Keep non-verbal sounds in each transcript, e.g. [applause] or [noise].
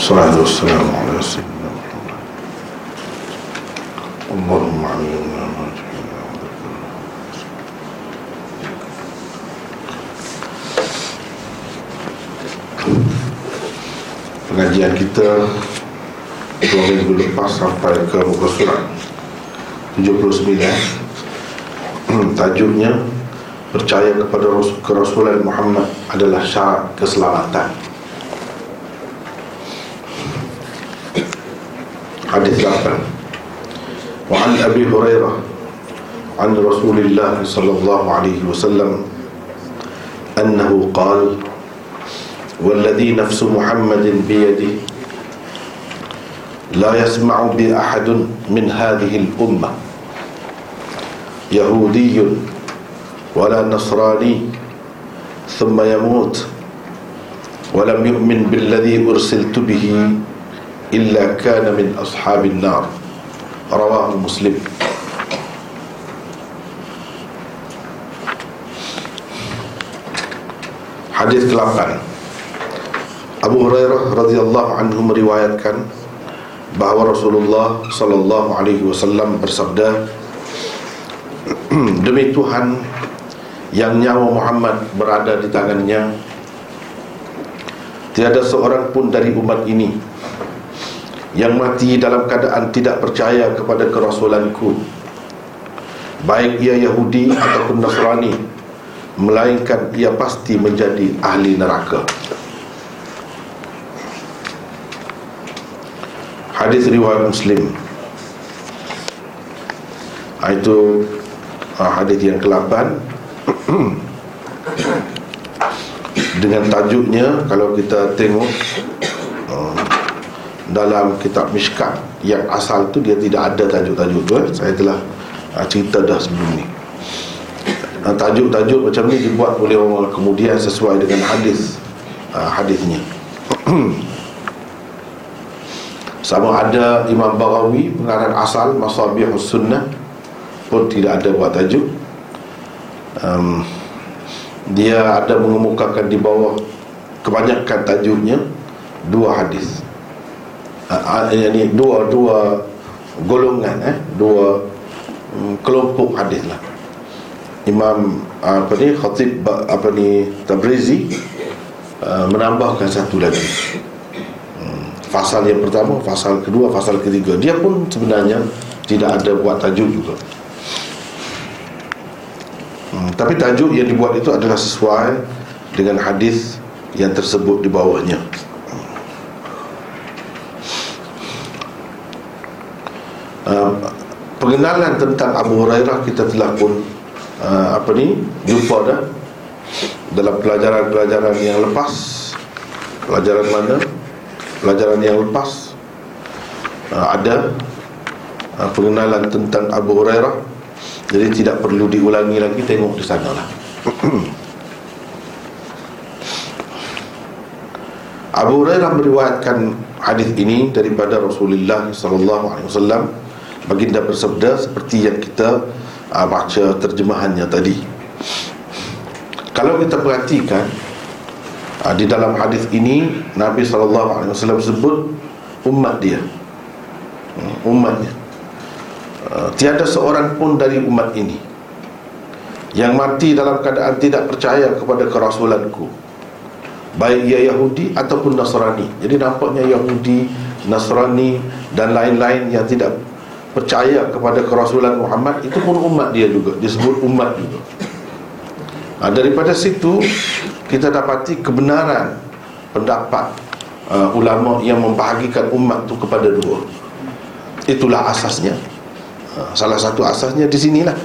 والصلاة والسلام على سيدنا محمد اللهم علمنا ما جهلنا وذكرنا Pengajian kita Dua minggu lepas sampai ke muka surat 79 [clears throat] Tajuknya Percaya kepada kerasulan Muhammad adalah syarat keselamatan حديث لحظة وعن أبي هريرة عن رسول الله صلى الله عليه وسلم أنه قال والذي نفس محمد بيده لا يسمع بأحد من هذه الأمة يهودي ولا نصراني ثم يموت ولم يؤمن بالذي أرسلت به illa kana min ashabin nar rawahu muslim hadis ke-8 Abu Hurairah radhiyallahu anhu meriwayatkan bahawa Rasulullah sallallahu alaihi wasallam bersabda demi Tuhan yang nyawa Muhammad berada di tangannya tiada seorang pun dari umat ini yang mati dalam keadaan tidak percaya kepada kerasulanku. Baik ia Yahudi ataupun Nasrani melainkan ia pasti menjadi ahli neraka. Hadis riwayat Muslim. Ha, itu ha, hadis yang ke-8 [coughs] dengan tajuknya kalau kita tengok uh, dalam kitab Mishkat yang asal tu dia tidak ada tajuk-tajuk tu eh. saya telah uh, cerita dah sebelum ni. Uh, tajuk-tajuk macam ni dibuat oleh orang kemudian sesuai dengan hadis uh, hadisnya. [clears throat] Sama ada Imam Baghawi pengarang asal Masabihus Sunnah pun tidak ada buat tajuk. Um, dia ada mengemukakan di bawah kebanyakan tajuknya dua hadis uh, ini dua dua golongan eh? Dua um, kelompok hadis lah. Imam uh, apa ni Khatib apa ni Tabrizi uh, menambahkan satu lagi. Fasal yang pertama, fasal kedua, fasal ketiga. Dia pun sebenarnya tidak ada buat tajuk juga. Hmm, tapi tajuk yang dibuat itu adalah sesuai dengan hadis yang tersebut di bawahnya uh, pengenalan tentang Abu Hurairah kita telah pun uh, apa ni jumpa dah. Dalam pelajaran-pelajaran yang lepas. Pelajaran mana? Pelajaran yang lepas uh, ada uh, pengenalan tentang Abu Hurairah. Jadi tidak perlu diulangi lagi tengok di sana lah. Abu Hurairah meriwayatkan hadis ini daripada Rasulullah sallallahu alaihi wasallam baginda bersabda seperti yang kita uh, baca terjemahannya tadi. Kalau kita perhatikan Ha, di dalam hadis ini Nabi SAW sebut umat dia. Hmm, umatnya. Ha, tiada seorang pun dari umat ini yang mati dalam keadaan tidak percaya kepada kerasulanku. Baik ia Yahudi ataupun Nasrani. Jadi nampaknya Yahudi Nasrani dan lain-lain yang tidak percaya kepada kerasulan Muhammad itu pun umat dia juga disebut umat juga. Ha, daripada situ kita dapati kebenaran pendapat uh, ulama yang membahagikan umat itu kepada dua. Itulah asasnya. Uh, salah satu asasnya di sinilah.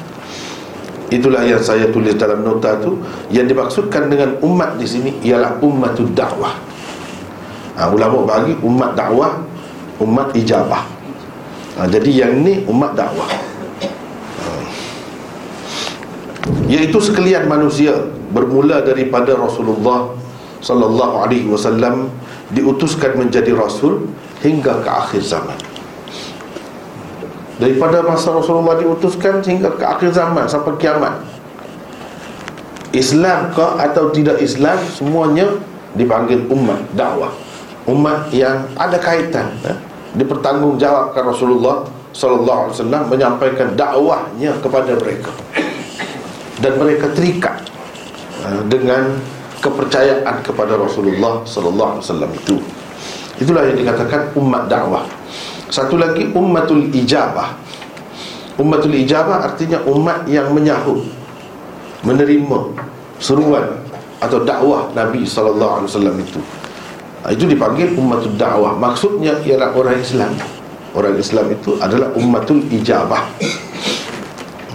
Itulah yang saya tulis dalam nota tu. Yang dimaksudkan dengan umat di sini ialah ummatud dakwah uh, ulama bagi umat dakwah umat ijabah uh, jadi yang ni umat dakwah uh, iaitu sekalian manusia bermula daripada Rasulullah sallallahu alaihi wasallam diutuskan menjadi rasul hingga ke akhir zaman. Daripada masa Rasulullah diutuskan hingga ke akhir zaman sampai kiamat. Islam ke atau tidak Islam semuanya dipanggil umat dakwah. umat yang ada kaitan ya? Dipertanggungjawabkan Rasulullah sallallahu alaihi wasallam menyampaikan dakwahnya kepada mereka. Dan mereka terikat uh, dengan kepercayaan kepada Rasulullah sallallahu alaihi wasallam itu. Itulah yang dikatakan umat dakwah. Satu lagi ummatul ijabah. Ummatul ijabah artinya umat yang menyahut menerima seruan atau dakwah Nabi sallallahu alaihi wasallam itu itu dipanggil ummatul dakwah maksudnya ialah orang Islam. Orang Islam itu adalah ummatul ijabah.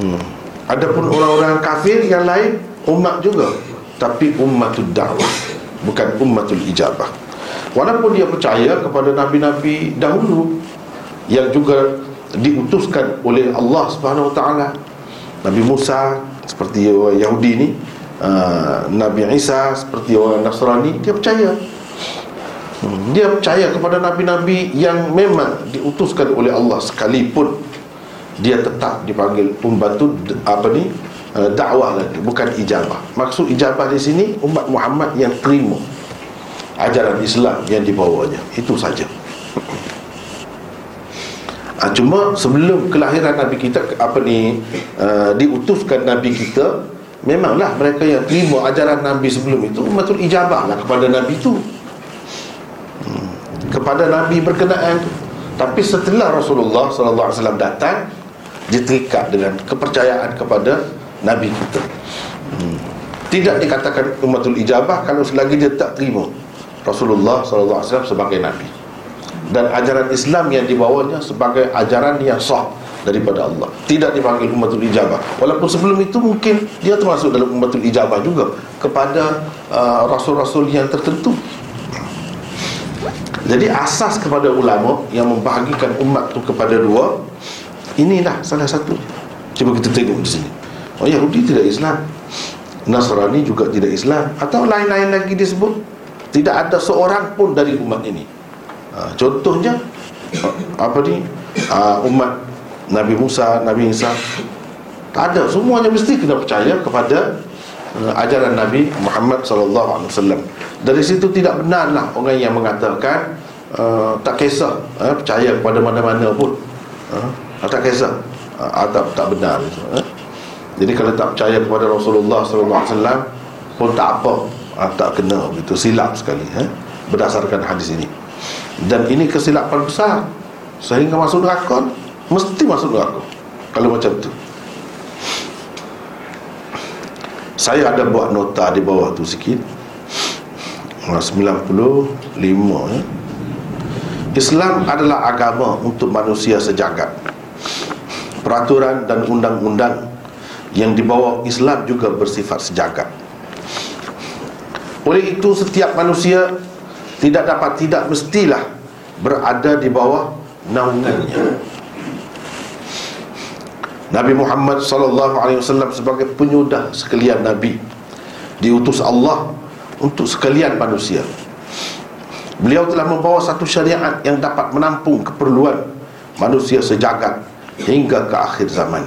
Hmm. adapun orang-orang kafir yang lain umat juga. Tapi ummatul dakwah bukan ummatul ijabah. Walaupun dia percaya kepada nabi-nabi dahulu yang juga diutuskan oleh Allah Subhanahu Wa Taala Nabi Musa seperti Yahudi ni uh, Nabi Isa seperti orang Nasrani dia percaya Hmm. Dia percaya kepada Nabi-Nabi yang memang diutuskan oleh Allah sekalipun dia tetap dipanggil pembantu apa ni uh, dakwah lagi bukan ijabah. Maksud ijabah di sini umat Muhammad yang terima ajaran Islam yang dibawanya. Itu saja. Ha, cuma sebelum kelahiran Nabi kita apa ni uh, diutuskan Nabi kita memanglah mereka yang terima ajaran Nabi sebelum itu umatul ijabah lah kepada Nabi itu kepada Nabi berkenaan tu. Tapi setelah Rasulullah sallallahu alaihi wasallam datang diterikat dengan kepercayaan kepada Nabi kita. Hmm. Tidak dikatakan umatul ijabah kalau selagi dia tak terima Rasulullah sallallahu alaihi wasallam sebagai nabi. Dan ajaran Islam yang dibawanya sebagai ajaran yang sah daripada Allah. Tidak dipanggil umatul ijabah. Walaupun sebelum itu mungkin dia termasuk dalam umatul ijabah juga kepada uh, rasul-rasul yang tertentu. Jadi asas kepada ulama yang membahagikan umat tu kepada dua Inilah salah satu. Cuba kita tengok di sini. Oh Yahudi tidak Islam. Nasrani juga tidak Islam. Atau lain-lain lagi disebut. Tidak ada seorang pun dari umat ini. Ha, Contohnya Apa ni? Ha, Umat Nabi Musa, Nabi Isa. Tak ada, semuanya mesti kena percaya kepada uh, Ajaran Nabi Muhammad SAW dari situ tidak benarlah orang yang mengatakan uh, tak kisah uh, percaya kepada mana-mana pun. Uh, tak kisah. Uh, tak tak benar. Uh. jadi kalau tak percaya kepada Rasulullah wasallam pun tak apa. Uh, tak kena itu silap sekali uh, berdasarkan hadis ini. Dan ini kesilapan besar. Sehingga masuk neraka mesti masuk neraka. Kalau macam tu. Saya ada buat nota di bawah tu sikit. 95 ya. Islam adalah agama untuk manusia sejagat. Peraturan dan undang-undang yang dibawa Islam juga bersifat sejagat. Oleh itu setiap manusia tidak dapat tidak mestilah berada di bawah naungannya. Nabi Muhammad sallallahu alaihi wasallam sebagai penyudah sekalian nabi diutus Allah untuk sekalian manusia Beliau telah membawa satu syariat yang dapat menampung keperluan manusia sejagat hingga ke akhir zaman.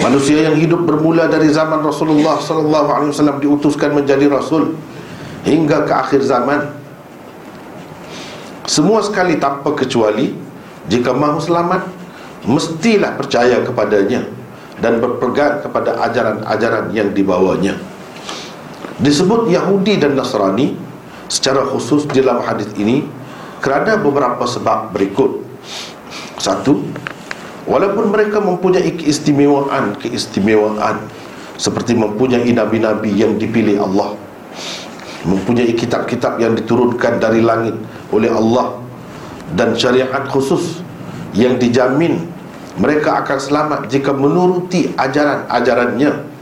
Manusia yang hidup bermula dari zaman Rasulullah sallallahu alaihi wasallam diutuskan menjadi rasul hingga ke akhir zaman. Semua sekali tanpa kecuali jika mahu selamat mestilah percaya kepadanya dan berpegang kepada ajaran-ajaran yang dibawanya. Disebut Yahudi dan Nasrani secara khusus di dalam hadis ini kerana beberapa sebab berikut. Satu, walaupun mereka mempunyai keistimewaan, keistimewaan seperti mempunyai nabi-nabi yang dipilih Allah, mempunyai kitab-kitab yang diturunkan dari langit oleh Allah dan syariat khusus yang dijamin mereka akan selamat jika menuruti ajaran-ajarannya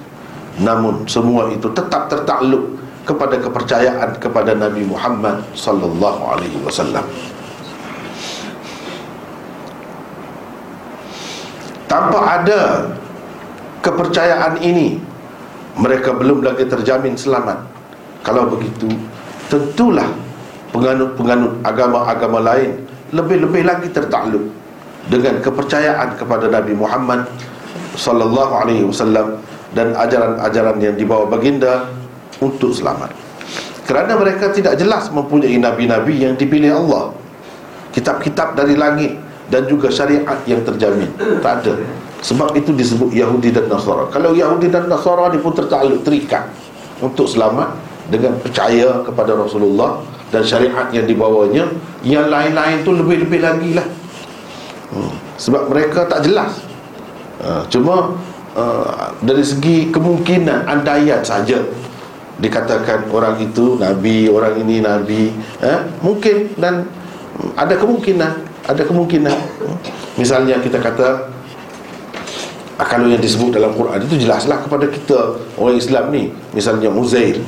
Namun semua itu tetap tertakluk kepada kepercayaan kepada Nabi Muhammad sallallahu alaihi wasallam. Tanpa ada kepercayaan ini mereka belum lagi terjamin selamat. Kalau begitu, tentulah penganut-penganut agama-agama lain lebih-lebih lagi tertakluk dengan kepercayaan kepada Nabi Muhammad sallallahu alaihi wasallam dan ajaran-ajaran yang dibawa baginda untuk selamat. kerana mereka tidak jelas mempunyai nabi-nabi yang dipilih Allah. Kitab-kitab dari langit dan juga syariat yang terjamin. Tak ada. Sebab itu disebut Yahudi dan Nasara. Kalau Yahudi dan Nasara ni pun tertaluk terikat untuk selamat dengan percaya kepada Rasulullah dan syariat yang dibawanya yang lain-lain tu lebih-lebih lagi lah. Hmm. sebab mereka tak jelas. Uh, cuma uh, dari segi kemungkinan andaian saja dikatakan orang itu nabi orang ini nabi eh? mungkin dan ada kemungkinan ada kemungkinan. Misalnya kita kata ah, kalau yang disebut dalam Quran itu jelaslah kepada kita orang Islam ni. Misalnya Uzair.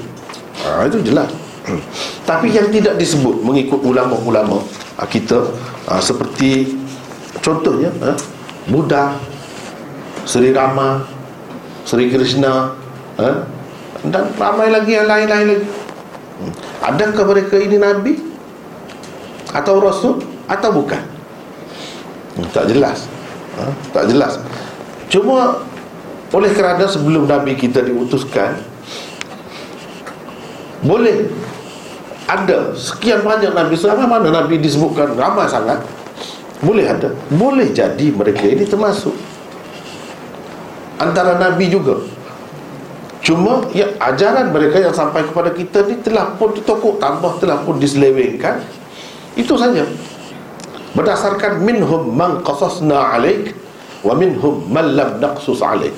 Ha, itu jelas. [clears throat] Tapi yang tidak disebut mengikut ulama-ulama ah, kita ha, seperti contohnya ha, Buddha Sri Rama Sri Krishna ha, dan ramai lagi yang lain-lain lagi. Adakah mereka ini Nabi? Atau Rasul? Atau bukan? Tak jelas. Ha? tak jelas. Cuma oleh kerana sebelum Nabi kita diutuskan boleh ada sekian banyak Nabi. Selama mana Nabi disebutkan ramai sangat boleh ada. Boleh jadi mereka ini termasuk antara Nabi juga Cuma ya, ajaran mereka yang sampai kepada kita ni telah pun ditokok tambah telah pun diselewengkan. Itu saja. Berdasarkan minhum man qasasna alaik wa minhum man lam naqsus alaik.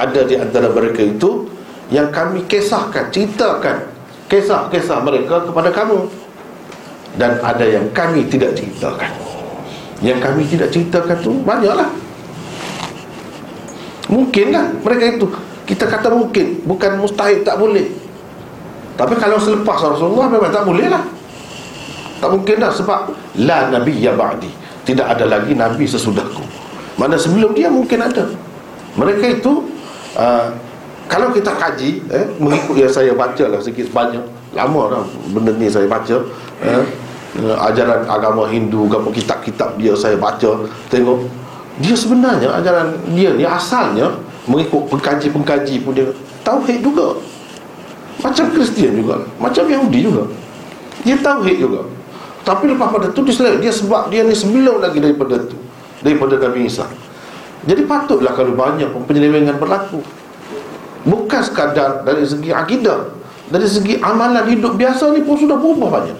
Ada di antara mereka itu yang kami kisahkan, ceritakan kisah-kisah mereka kepada kamu. Dan ada yang kami tidak ceritakan. Yang kami tidak ceritakan tu banyaklah. Mungkinlah mereka itu kita kata mungkin Bukan mustahil tak boleh. Tapi kalau selepas Rasulullah Memang tak boleh lah. Tak mungkin dah sebab La Nabi ya ba'di. Tidak ada lagi Nabi sesudahku. Mana sebelum dia mungkin ada. Mereka itu uh, Kalau kita kaji eh, Mengikut yang saya baca lah sikit sebanyak. Lama dah benda ni saya baca eh, uh, Ajaran agama Hindu Agama kitab-kitab dia saya baca. Tengok Dia sebenarnya ajaran dia ni asalnya mengikut pengkaji-pengkaji pun dia tauhid juga. Macam Kristian juga macam Yahudi juga. Dia tauhid juga. Tapi lepas pada tu dia, dia sebab dia ni sebelum lagi daripada tu daripada Nabi Isa. Jadi patutlah kalau banyak penyelewengan berlaku. Bukan sekadar dari segi akidah dari segi amalan hidup biasa ni pun sudah berubah banyak.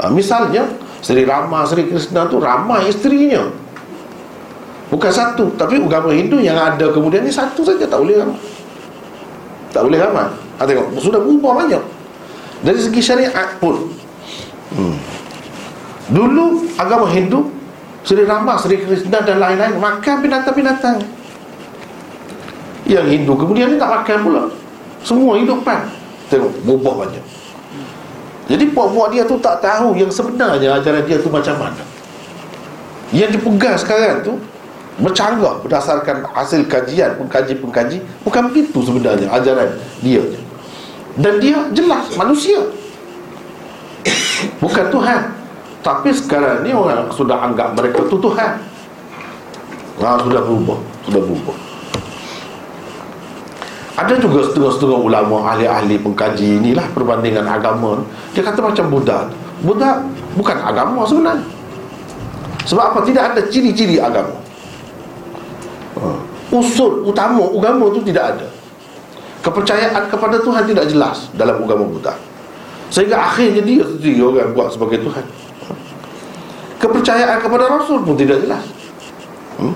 Ha, misalnya Sri Rama, Sri Krishna tu ramai isterinya Bukan satu Tapi agama Hindu yang ada kemudian ni Satu saja tak boleh ramai. Tak boleh ramai. Ha, Tengok Sudah berubah banyak. Dari segi syariat pun. Hmm. Dulu agama Hindu Sri Rama, Sri Krishna dan lain-lain Makan binatang-binatang. Yang Hindu kemudian ni tak makan pula. Semua hidupan. Tengok berubah banyak. Jadi puak-puak dia tu tak tahu Yang sebenarnya ajaran dia tu macam mana. Yang dipegang sekarang tu bercanggah berdasarkan hasil kajian pengkaji-pengkaji bukan begitu sebenarnya ajaran dia. Dan dia jelas manusia. Bukan Tuhan. Tapi sekarang ni orang sudah anggap mereka tu Tuhan. Ha, sudah berubah sudah berubah. Ada juga setengah-setengah ulama ahli-ahli pengkaji inilah perbandingan agama. Dia kata macam Buddha. Buddha bukan agama sebenarnya. Sebab apa? Tidak ada ciri-ciri agama usul utama agama tu tidak ada. Kepercayaan kepada Tuhan tidak jelas dalam agama Buddha sehingga akhirnya dia sendiri orang buat sebagai Tuhan. Kepercayaan kepada Rasul pun tidak jelas. Hmm?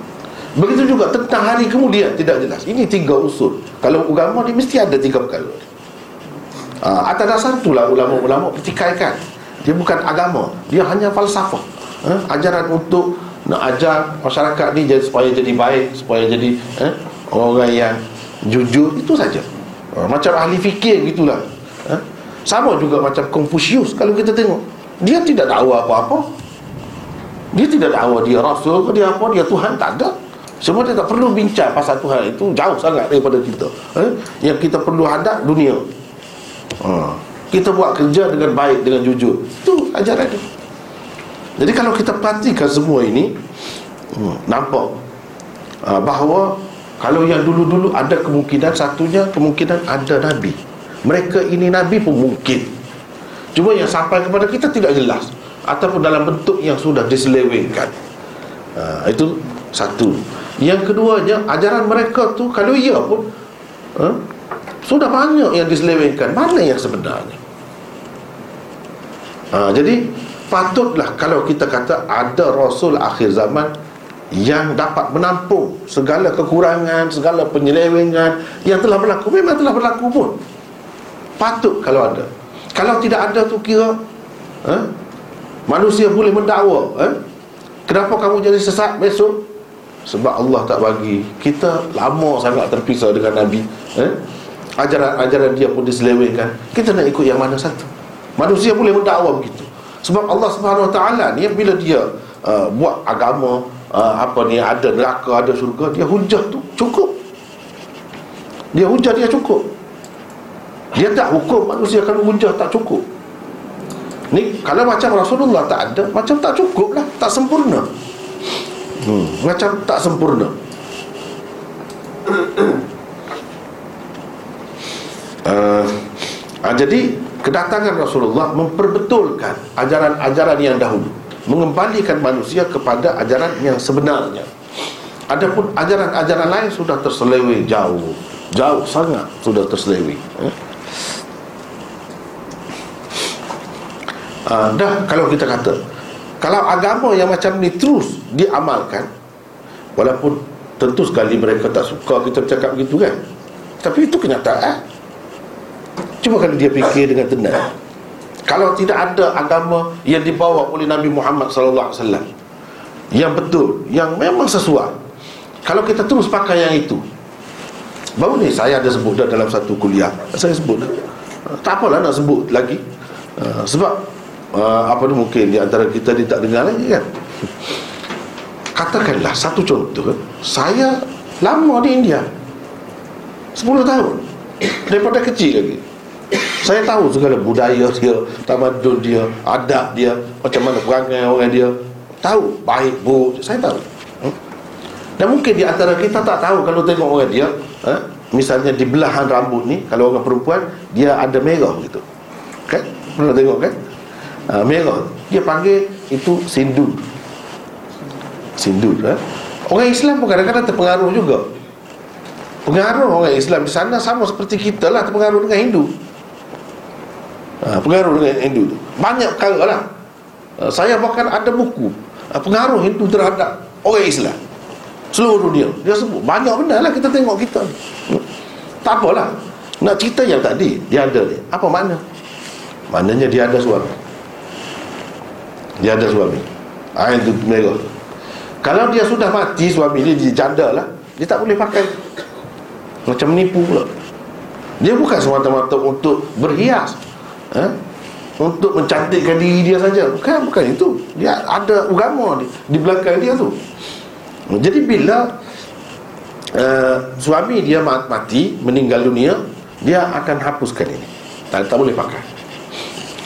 begitu juga tentang hari kemudian tidak jelas. Ini tiga usul. Kalau agama ni mesti ada tiga perkara. Ha, atas dasar itulah ulama-ulama pertikaikan. Dia bukan agama. Dia hanya falsafah. Ha? ajaran untuk nak ajar masyarakat ni jadi, supaya jadi baik supaya jadi eh, orang yang jujur itu saja. Ha, macam ahli fikir gitulah. Eh. sama juga macam Confucius kalau kita tengok dia tidak tahu apa-apa. Dia tidak tahu dia rasul dia apa dia Tuhan tak ada. Semua dia tak perlu bincang pasal Tuhan itu jauh sangat daripada kita. Eh. yang kita perlu hadap dunia. Ha. kita buat kerja dengan baik dengan jujur. Itu ajaran dia jadi kalau kita perhatikan semua ini hmm, Nampak uh, Bahawa Kalau yang dulu-dulu ada kemungkinan Satunya kemungkinan ada Nabi. Mereka ini Nabi pun mungkin. Cuma yang sampai kepada kita tidak jelas. Ataupun dalam bentuk yang sudah diselewengkan. Ha, Itu satu. Yang keduanya ajaran mereka tu Kalau ia pun ha, Sudah banyak yang diselewengkan. Mana yang sebenarnya? Ha, Jadi Patutlah kalau kita kata Ada Rasul akhir zaman Yang dapat menampung Segala kekurangan Segala penyelewengan Yang telah berlaku. Memang telah berlaku pun. Patut kalau ada. Kalau tidak ada tu kira eh, Manusia boleh mendakwa eh? Kenapa kamu jadi sesat besok? Sebab Allah tak bagi. Kita lama sangat terpisah dengan Nabi eh? Ajaran-ajaran dia pun diselewengkan. Kita nak ikut yang mana satu. Manusia boleh mendakwa begitu Sebab Allah Subhanahu Wa Taala ni Bila dia uh, buat agama uh, Apa ni ada neraka ada surga Dia hujah tu cukup. Dia hujah dia cukup. Dia tak hukum manusia kalau hujah tak cukup. Ni kalau macam Rasulullah tak ada Macam tak cukup lah Tak sempurna. Hmm. Macam tak sempurna. [coughs] Uh, uh, Jadi Kedatangan Rasulullah Memperbetulkan ajaran-ajaran yang dahulu. Mengembalikan manusia kepada ajaran yang sebenarnya. Adapun ajaran-ajaran lain sudah terselewih jauh. Jauh sangat sudah terselewih eh? uh, dah kalau kita kata kalau agama yang macam ni terus diamalkan walaupun tentu sekali mereka tak suka kita bercakap begitu kan? Tapi itu kenyataan cuma kalau dia fikir dengan tenang. Kalau tidak ada agama yang dibawa oleh Nabi Muhammad wasallam yang betul yang memang sesuai kalau kita terus pakai yang itu baru ni saya ada sebut dah dalam satu kuliah. Saya sebut dah. Tak apalah nak sebut lagi. Uh, sebab uh, apa ni mungkin di antara kita dia tak dengar lagi kan? Katakanlah satu contoh saya lama di India. 10 tahun daripada kecil lagi. Saya tahu segala budaya dia tamadun dia adab dia macam mana perangai orang dia. Tahu baik buruk saya tahu. Hmm? dan mungkin di antara kita tak tahu kalau tengok orang dia eh? misalnya di belahan rambut ni kalau orang perempuan dia ada merah gitu. Kan? Pernah tengok kan? Uh, merah. Dia panggil itu sindu sindu eh? orang Islam pun kadang-kadang terpengaruh juga pengaruh orang Islam di sana sama seperti kita lah terpengaruh dengan Hindu. Uh, pengaruh dengan Hindu tu. Banyak perkara lah. Uh, saya bahkan ada buku uh, pengaruh Hindu terhadap orang Islam. Seluruh dunia. Dia sebut banyak benda lah kita tengok kita hmm. tak apalah. Nak cerita yang tadi dia ada ni. Apa makna? Maknanya dia ada suara dia ada suami. Ha, Itu merah. Kalau dia sudah mati suami dia Dia janda lah. Dia tak boleh pakai Macam menipu pula. Dia bukan semata-mata untuk berhias ha? Untuk mencantikkan diri dia saja. Bukan, bukan itu. Dia ada agama di, di belakang dia tu. Jadi bila uh, Suami dia mati Meninggal dunia Dia akan hapuskan ini. Tak, tak boleh pakai.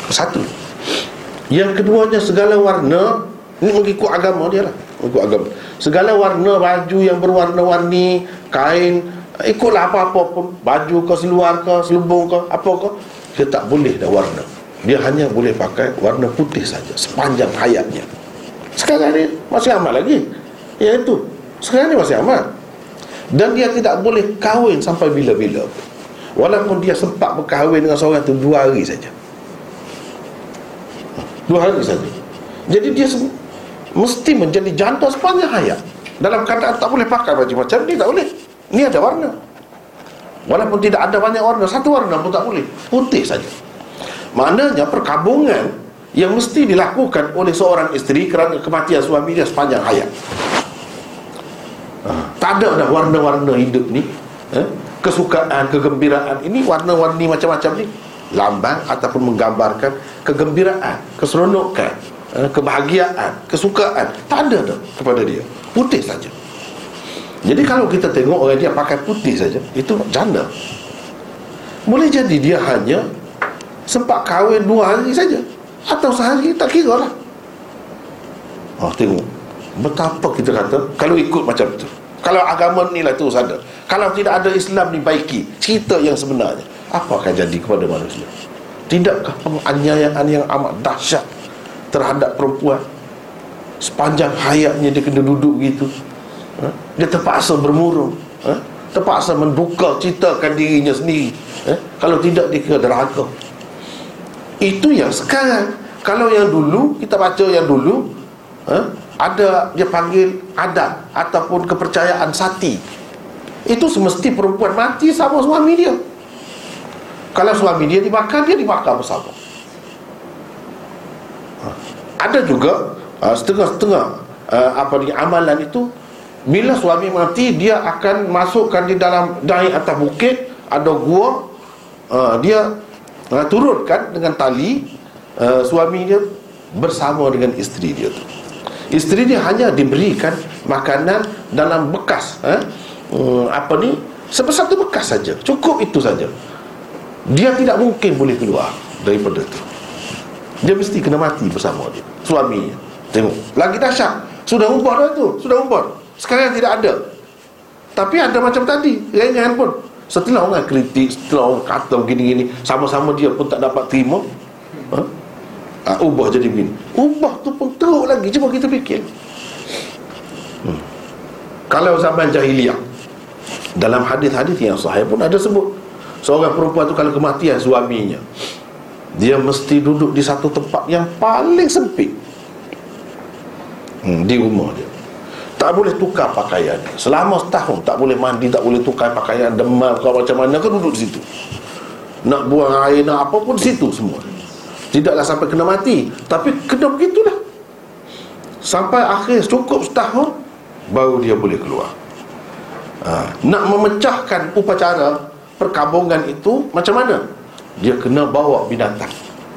Satu. Yang keduanya segala warna Ini mengikut agama dia lah. Mengikut agama. Segala warna baju yang berwarna-warni Kain Ikutlah apa-apa pun. Baju ke seluar ke Selubung ke Apa ke Dia tak boleh dah warna. Dia hanya boleh pakai warna putih saja Sepanjang hayatnya. Sekarang ni masih amat lagi. Ya itu. Sekarang ni masih amat Dan dia tidak boleh kahwin sampai bila-bila. Walaupun dia sempat berkahwin dengan seorang itu Dua hari saja. Dua hari saja. Jadi dia mesti menjadi janda sepanjang hayat. Dalam keadaan tak boleh pakai baju macam ni Tak boleh Ni ada warna Walaupun tidak ada banyak warna Satu warna pun tak boleh Putih saja Maknanya perkabungan Yang mesti dilakukan oleh seorang isteri Kerana kematian suami dia sepanjang hayat ha, Tak ada dah warna-warna hidup ni eh? Kesukaan, kegembiraan Ini warna-warni macam-macam ni lambang ataupun menggambarkan kegembiraan, keseronokan, eh, kebahagiaan, kesukaan. Tak ada dah kepada dia. Putih saja. Jadi kalau kita tengok orang dia pakai putih saja, itu janda. Boleh jadi dia hanya sempat kahwin dua hari saja atau sehari tak kira lah. Oh, tengok betapa kita kata kalau ikut macam tu. Kalau agama ni lah terus ada. Kalau tidak ada Islam dibaiki, cerita yang sebenarnya Apa akan jadi kepada manusia Tidakkah penganiayaan yang amat dahsyat Terhadap perempuan Sepanjang hayatnya dia kena duduk gitu Dia terpaksa bermurung? Terpaksa menduka citakan dirinya sendiri? Kalau tidak dia kena derhaka Itu yang sekarang Kalau yang dulu Kita baca yang dulu? Ada dia panggil adat Ataupun kepercayaan sati Itu semesti perempuan mati sama suami dia Kalau suami dia dibakar Dia dibakar bersama? Ada juga uh, setengah-setengah uh, apa ni amalan itu bila suami mati dia akan masukkan di dalam naik atas bukit ada gua uh, dia uh, turunkan dengan tali uh, suami dia bersama dengan isteri dia tu. Isteri dia hanya diberikan makanan dalam bekas eh? uh, apa ni? Sebesar tu bekas saja. Cukup itu saja. Dia tidak mungkin boleh keluar daripada tu. Dia mesti kena mati bersama dia suaminya. Tengok. Lagi dahsyat. Sudah ubah dah tu. Sudah ubah Sekarang tidak ada. Tapi ada macam tadi Ringan pun Setelah orang kritik Setelah orang kata begini-gini Sama-sama dia pun tak dapat terima. Ha? ha, Ubah jadi begini. Ubah tu pun teruk lagi Cuba kita fikir. Hmm. Kalau zaman jahiliah Dalam hadis-hadis yang sahih pun ada sebut Seorang perempuan tu kalau kematian suaminya Dia mesti duduk di satu tempat yang paling sempit. Hmm, di rumah dia tak boleh tukar pakaian. Selama setahun tak boleh mandi tak boleh tukar pakaian demam kau macam mana kan duduk di situ. Nak buang air nak apa pun situ semua. Tidaklah sampai kena mati. Tapi kena begitulah. Sampai akhir cukup setahun baru dia boleh keluar. Ha. nak memecahkan upacara perkabungan itu macam mana? Dia kena bawa binatang.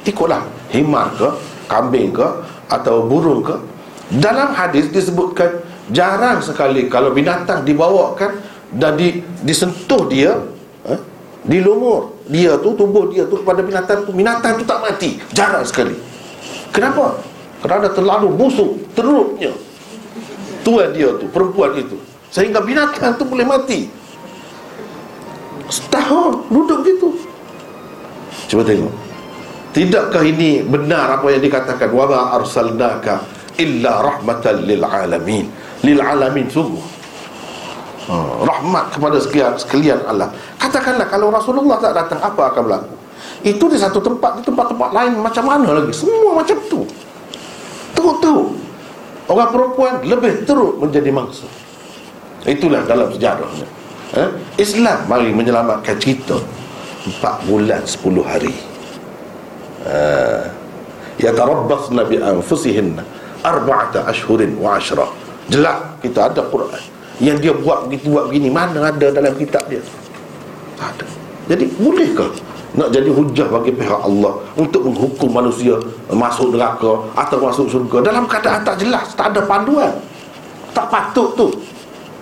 Ikutlah himar ke kambing ke atau burung ke. Dalam hadis disebutkan jarang sekali. Kalau binatang dibawakan dan di, disentuh dia eh, di lumur dia tu tubuh dia tu kepada binatang tu binatang tu tak mati. Jarang sekali. Kenapa? Kerana terlalu busuk teruknya tuan dia tu perempuan itu. Sehingga binatang tu boleh mati. Setahun duduk gitu. Cuba tengok. Tidakkah ini benar apa yang dikatakan? Wa arsalnaka illa rahmatan lil alamin lil alamin sungguh. Ha, rahmat kepada sekalian sekalian Allah. Katakanlah kalau Rasulullah tak datang apa akan berlaku? Itu di satu tempat di tempat-tempat lain macam mana lagi? Semua macam tu. Teruk-teruk. Orang perempuan lebih teruk menjadi mangsa. Itulah dalam sejarahnya. Eh? Islam mari menyelamatkan kita empat bulan sepuluh hari. Uh, yatarabbasna bi anfusihinna arba'ata ashhurin wa ashra jelak kita ada Quran. Yang dia buat begitu buat begini mana ada dalam kitab dia? Tak ada. Jadi bolehkah nak jadi hujah bagi pihak Allah untuk menghukum manusia masuk neraka atau masuk surga dalam keadaan tak jelas tak ada panduan. Tak patut tu.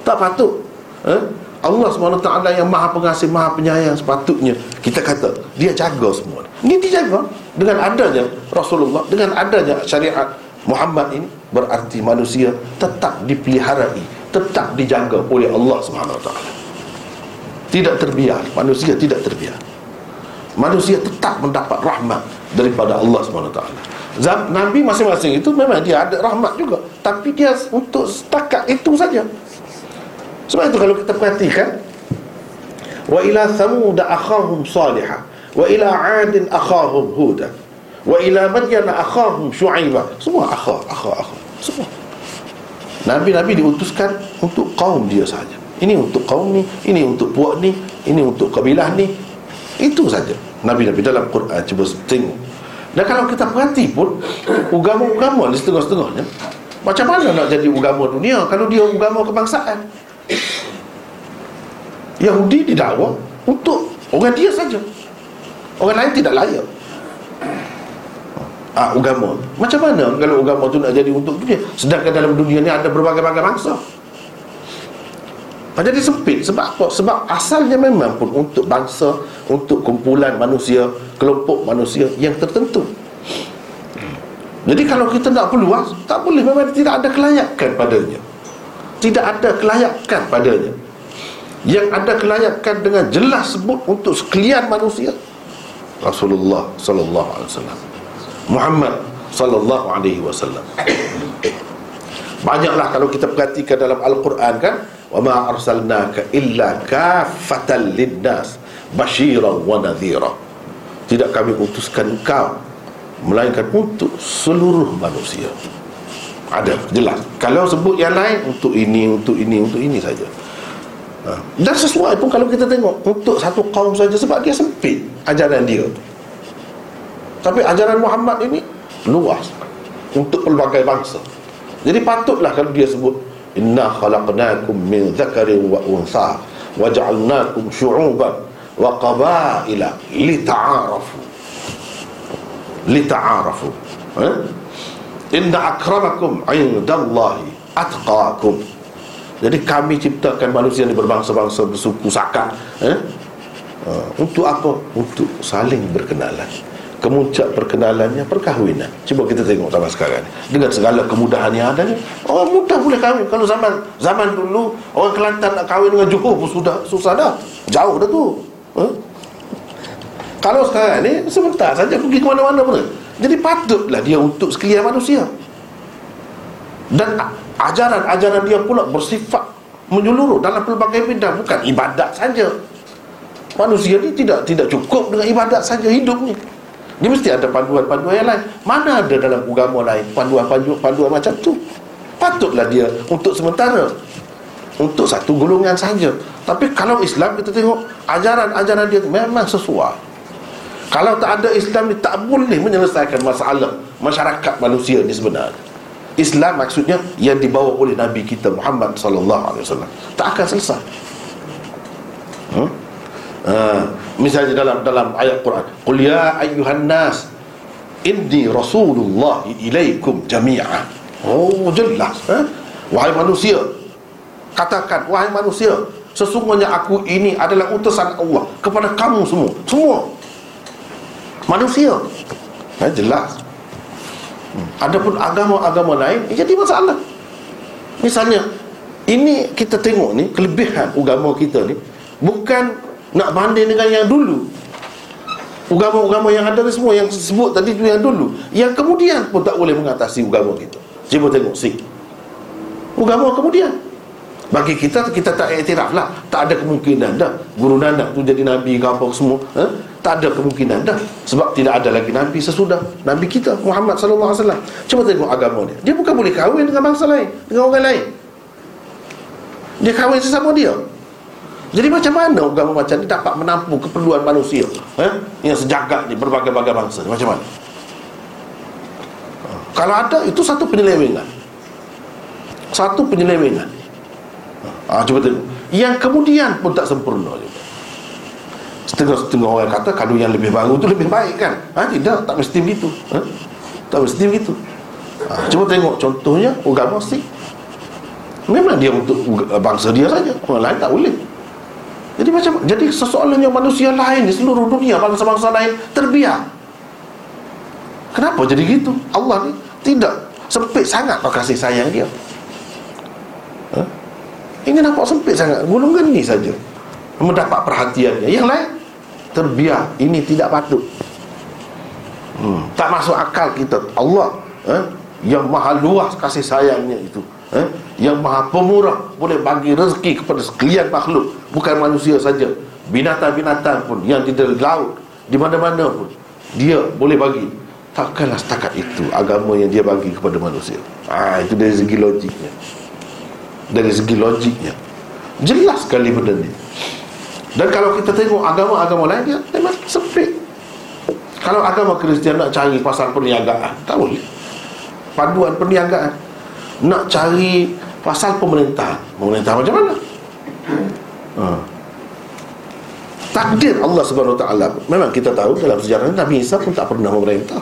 Tak patut. Eh? Allah SWT yang maha pengasih maha penyayang sepatutnya. Kita kata dia jaga semua. Ini dijaga dengan adanya Rasulullah dengan adanya syariat Muhammad ini berarti manusia tetap dipeliharai, tetap dijaga oleh Allah Subhanahu Wa Taala. Tidak terbiar, manusia tidak terbiar. Manusia tetap mendapat rahmat daripada Allah Subhanahu Wa Taala. Nabi masing-masing itu memang dia ada rahmat juga, tapi dia untuk setakat itu saja. Sebab itu kalau kita perhatikan wa ila thamud akhahum salihah wa ila 'adin akhahum huda Wa ila madyan akhahum syu'aiba Semua akhah, akhah, akhah. Semua. Nabi-Nabi diutuskan untuk kaum dia saja Ini untuk kaum ni Ini untuk puak ni Ini untuk kabilah ni. Itu saja. Nabi-Nabi dalam Quran Cuba tengok. Dan kalau kita perhati pun [coughs] Ugama-ugama di setengah-setengahnya Macam mana nak jadi ugama dunia Kalau dia ugama kebangsaan? [coughs] Yahudi didakwa Untuk orang dia saja. Orang lain tidak layak [coughs] ah, agama Macam mana kalau agama tu nak jadi untuk dunia? Sedangkan dalam dunia ni ada berbagai-bagai bangsa Jadi sempit. Sebab apa? Sebab asalnya memang pun untuk bangsa Untuk kumpulan manusia Kelompok manusia yang tertentu. Jadi kalau kita nak peluang Tak boleh. Memang tidak ada kelayakan padanya. Tidak ada kelayakan padanya. Yang ada kelayakan dengan jelas sebut untuk sekalian manusia Rasulullah sallallahu alaihi wasallam Muhammad sallallahu alaihi wasallam. Banyaklah kalau kita perhatikan dalam al-Quran kan wa ma arsalnaka illa kafatan linnas basyiran wa nadhira. Tidak kami utuskan engkau melainkan untuk seluruh manusia. Ada jelas. Kalau sebut yang lain untuk ini untuk ini untuk ini saja. Ha. Dan sesuai pun kalau kita tengok Untuk satu kaum saja Sebab dia sempit ajaran dia Tapi ajaran Muhammad ini Luas Untuk pelbagai bangsa Jadi patutlah kalau dia sebut Inna khalaqnakum min zakarin wa unsa Wa ja'alnakum syu'uban Wa qabaila Lita'arafu Lita'arafu ha? Inna akramakum Indallahi Atqakum jadi kami ciptakan manusia ni berbangsa-bangsa bersuku sakat eh? Uh, untuk apa? Untuk saling berkenalan Kemuncak perkenalannya perkahwinan. Cuba kita tengok zaman sekarang Dengan segala kemudahan yang ada ni Orang mudah boleh kahwin. Kalau zaman zaman dulu Orang Kelantan nak kahwin dengan Johor pun sudah susah dah. Jauh dah tu. Eh? Kalau sekarang ni Sebentar saja pergi ke mana-mana pun. Jadi patutlah dia untuk sekalian manusia. Dan ajaran-ajaran dia pula bersifat menyeluruh dalam pelbagai bidang. Bukan ibadat saja. Manusia ni tidak tidak cukup dengan ibadat saja hidup ni dia mesti ada panduan-panduan yang lain. Mana ada dalam agama lain panduan-panduan panduan macam tu? Patutlah dia untuk sementara. Untuk satu golongan saja. Tapi kalau Islam kita tengok ajaran-ajaran dia memang sesuai. Kalau tak ada Islam ni tak boleh menyelesaikan masalah masyarakat manusia ni sebenarnya. Islam maksudnya yang dibawa oleh Nabi kita Muhammad sallallahu alaihi wasallam. Tak akan selesai. Hmm? Uh, misalnya dalam dalam ayat Quran, "Qul ya ayyuhan nas inni rasulullah ilaikum jami'a." Oh, jelas, eh? Wahai manusia, katakan wahai manusia, sesungguhnya aku ini adalah utusan Allah kepada kamu semua. Semua manusia. Eh, jelas. Adapun agama-agama lain jadi masalah. Misalnya ini kita tengok ni kelebihan agama kita ni bukan nak banding dengan yang dulu. Agama-agama yang ada ni semua yang sebut tadi tu yang dulu, yang kemudian pun tak boleh mengatasi agama kita. Cuba tengok si. Agama kemudian. Bagi kita kita tak iktiraf lah. Tak ada kemungkinan dah. Guru nanak tu jadi nabi ke apa semua ha? tak ada kemungkinan dah. Sebab tidak ada lagi nabi sesudah. Nabi kita Muhammad wasallam. Cuba tengok agama dia. Dia bukan boleh kahwin dengan bangsa lain dengan orang lain. Dia kahwin sesama dia jadi macam mana agama macam ni dapat menampung keperluan manusia? Ha? yang sejagat ni berbagai-bagai bangsa macam mana? Kalau ada itu satu penyelewengan. Satu penyelewengan. Ha, Cuba tengok. Yang kemudian pun tak sempurna juga. Setengah-setengah orang kata Kalau yang lebih baru tu lebih baik kan? Ha, Tidak, tak mesti begitu. Ha? Tak mesti begitu. Ha, Cuba tengok contohnya Agama Sikh Memang dia untuk bangsa dia saja. Orang lain tak boleh Jadi macam Jadi sesoalannya manusia lain Di seluruh dunia Bangsa-bangsa lain Terbiar. Kenapa jadi gitu? Allah ni tidak Sempit sangat kasih sayang dia. Ini nampak sempit sangat Golongan ni saja. Mendapat perhatiannya. Yang lain Terbiar. Ini tidak patut. Hmm. Tak masuk akal kita. Allah eh? Yang maha luas kasih sayangnya itu eh? Yang maha pemurah Boleh bagi rezeki kepada sekalian makhluk Bukan manusia saja. Binatang-binatang pun Yang di laut Di mana-mana pun Dia boleh bagi. Takkanlah setakat itu Agama yang dia bagi kepada manusia. Ah, Itu dari segi logiknya. Dari segi logiknya. Jelas sekali benda ni. Dan kalau kita tengok agama-agama lain dia memang sempit. Kalau agama Kristian nak cari pasal perniagaan tak boleh. Panduan perniagaan. Nak cari pasal pemerintah pemerintah macam mana ha. takdir Allah Subhanahu taala. Memang kita tahu dalam sejarah Nabi Isa pun tak pernah memerintah.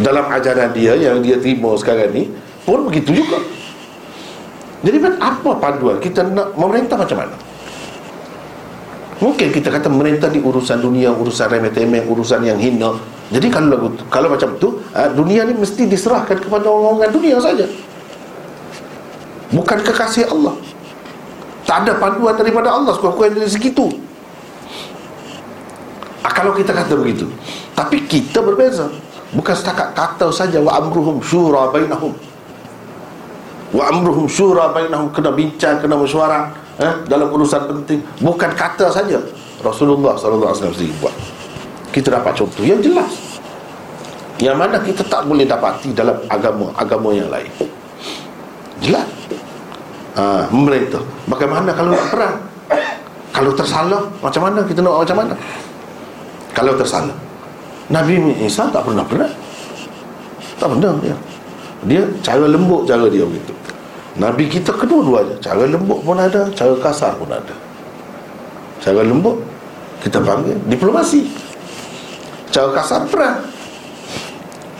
Dalam ajaran dia yang dia terima sekarang ni pun begitu juga. Jadi apa panduan kita nak memerintah macam mana? Mungkin kita kata memerintah di urusan dunia urusan remeh-temeh urusan yang hina. Jadi kalau kalau macam tu ah, dunia ni mesti diserahkan kepada orang-orang dunia saja. Bukan kekasih Allah Tak ada panduan daripada Allah Sekurang-kurang dari segitu. Ah, Kalau kita kata begitu. Tapi kita berbeza. Bukan setakat kata saja Wa amruhum syura bainahum. Wa amruhum syura bainahum Kena bincang, kena mesyuarat eh, Dalam urusan penting. Bukan kata saja. Rasulullah SAW sendiri buat. Kita dapat contoh yang jelas. Yang mana kita tak boleh dapati Dalam agama-agama yang lain. Jelas ha, Memerintah. Bagaimana kalau nak perang? Kalau tersalah Macam mana? Kita nak macam mana? Kalau tersalah. Nabi Isa tak pernah perang. Tak pernah dia. Dia cara lembut cara dia begitu. Nabi kita kedua-duanya Cara lembut pun ada Cara kasar pun ada. Cara lembut Kita panggil diplomasi. Cara kasar perang.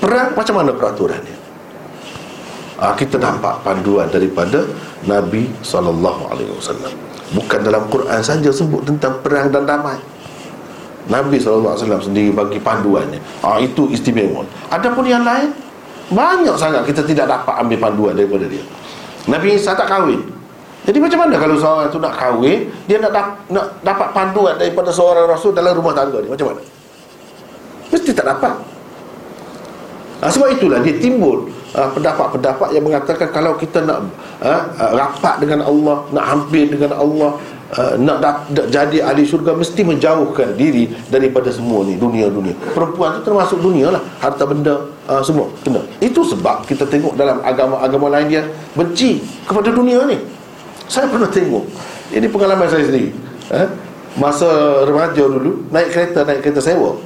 Perang macam mana peraturan dia ha, kita nampak panduan daripada Nabi SAW bukan dalam Quran saja sebut tentang perang dan damai. Nabi SAW sendiri bagi panduannya. Ha, itu istimewa. Adapun yang lain banyak sangat kita tidak dapat ambil panduan daripada dia. Nabi Isa tak kahwin. Jadi macam mana kalau seorang itu nak kahwin dia nak, da- nak dapat panduan daripada seorang rasul dalam rumah tangga dia? Macam mana? Mesti tak dapat. Ha, sebab itulah dia timbul uh, pendapat-pendapat yang mengatakan kalau kita nak uh, rapat dengan Allah, nak hampir dengan Allah, uh, nak da- da- jadi ahli syurga mesti menjauhkan diri daripada semua ni dunia-dunia. Perempuan tu termasuk dunia lah, harta benda uh, semua kena. Itu sebab kita tengok dalam agama-agama lain dia benci kepada dunia ni. Saya pernah tengok. Ini pengalaman saya sendiri. Eh? Masa remaja dulu naik kereta naik kereta sewa.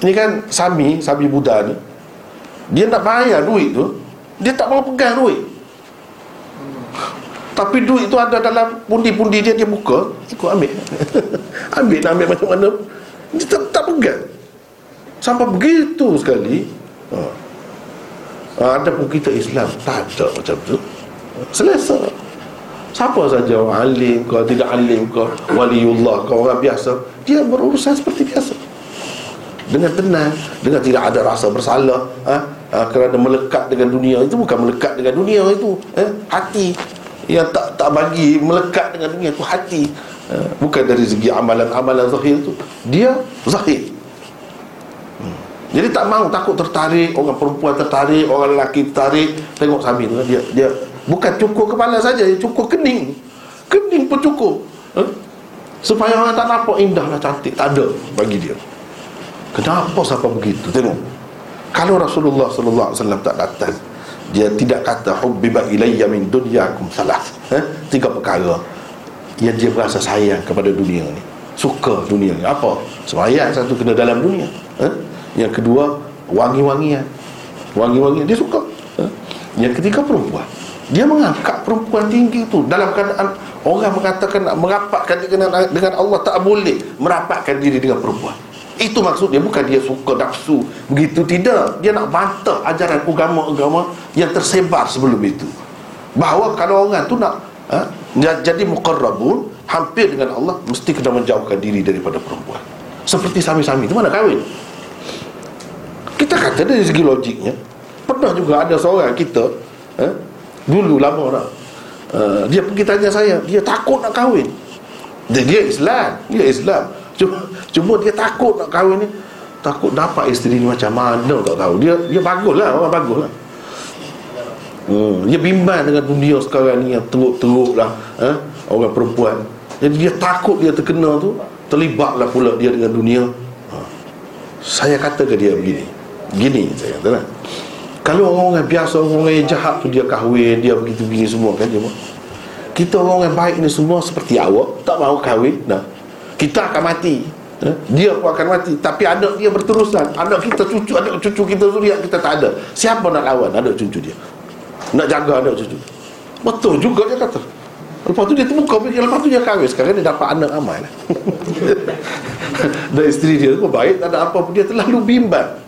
Ini kan Sami, Sami Buddha ni dia nak bayar duit tu Dia tak mau pegang duit Tapi duit tu ada dalam pundi-pundi dia Dia buka Ikut ambil [laughs] Ambil nak ambil macam mana Dia tak, tak pegang Sampai begitu sekali ha. ha. Ada pun kita Islam Tak ada macam tu Selesa Siapa saja orang alim kau Tidak alim kau Waliullah kau orang biasa Dia berurusan seperti biasa dengan tenang dengan tidak ada rasa bersalah ha? Ha, kerana melekat dengan dunia itu bukan melekat dengan dunia itu eh? hati yang tak tak bagi melekat dengan dunia itu hati eh? bukan dari segi amalan-amalan zahir itu dia zahir hmm. jadi tak mahu takut tertarik orang perempuan tertarik orang lelaki tertarik tengok sambil tu dia dia bukan cukur kepala saja dia cukur kening kening pun cukur eh? supaya orang tak nampak indah lah cantik tak ada bagi dia Kenapa sampai begitu? Tengok. Kalau Rasulullah sallallahu alaihi wasallam tak datang, dia tidak kata hubbiba ilayya min dunyakum salah. Eh? Tiga perkara yang dia berasa sayang kepada dunia ni. Suka dunia ni. Apa? Sembahyang satu kena dalam dunia. Eh? Yang kedua, wangi-wangian. Wangi-wangian dia suka. Eh? Yang ketiga perempuan. Dia mengangkat perempuan tinggi tu dalam keadaan orang mengatakan nak merapatkan dengan, dengan Allah tak boleh merapatkan diri dengan perempuan. Itu maksud dia bukan dia suka nafsu. Begitu tidak Dia nak bantah ajaran agama-agama Yang tersebar sebelum itu. Bahawa kalau orang tu nak ha, Jadi muqarrabun Hampir dengan Allah Mesti kena menjauhkan diri daripada perempuan. Seperti sami-sami. Itu mana kahwin? Kita kata dari segi logiknya Pernah juga ada seorang kita ha, Dulu lama dah uh, Dia pergi tanya saya Dia takut nak kahwin. Dia, dia Islam Dia Islam Cuma, cuma dia takut nak kahwin ni. Takut dapat isteri ni macam mana tak tahu Dia dia bagus lah Orang bagus lah. Hmm, Dia bimbang dengan dunia sekarang ni Yang teruk-teruk lah eh? Orang perempuan. Jadi dia takut dia terkena tu Terlibat lah pula dia dengan dunia. Ha. Saya kata ke dia begini? Begini saya kata lah. Kalau orang-orang biasa Orang-orang yang jahat tu Dia kahwin Dia begitu-begini semua kan dia Kita orang yang baik ni semua Seperti awak Tak mahu kahwin Nah kita akan mati. Eh? dia pun akan mati. Tapi anak dia berterusan. Anak kita cucu anak cucu kita zuriat kita tak ada. Siapa nak lawan anak cucu dia? Nak jaga anak cucu? Betul juga dia kata. Lepas tu dia terbuka fikir. Lepas tu dia kahwin. Sekarang dia dapat anak amai lah. [laughs] dan isteri dia pun baik. Tak ada apa pun. Dia terlalu bimbang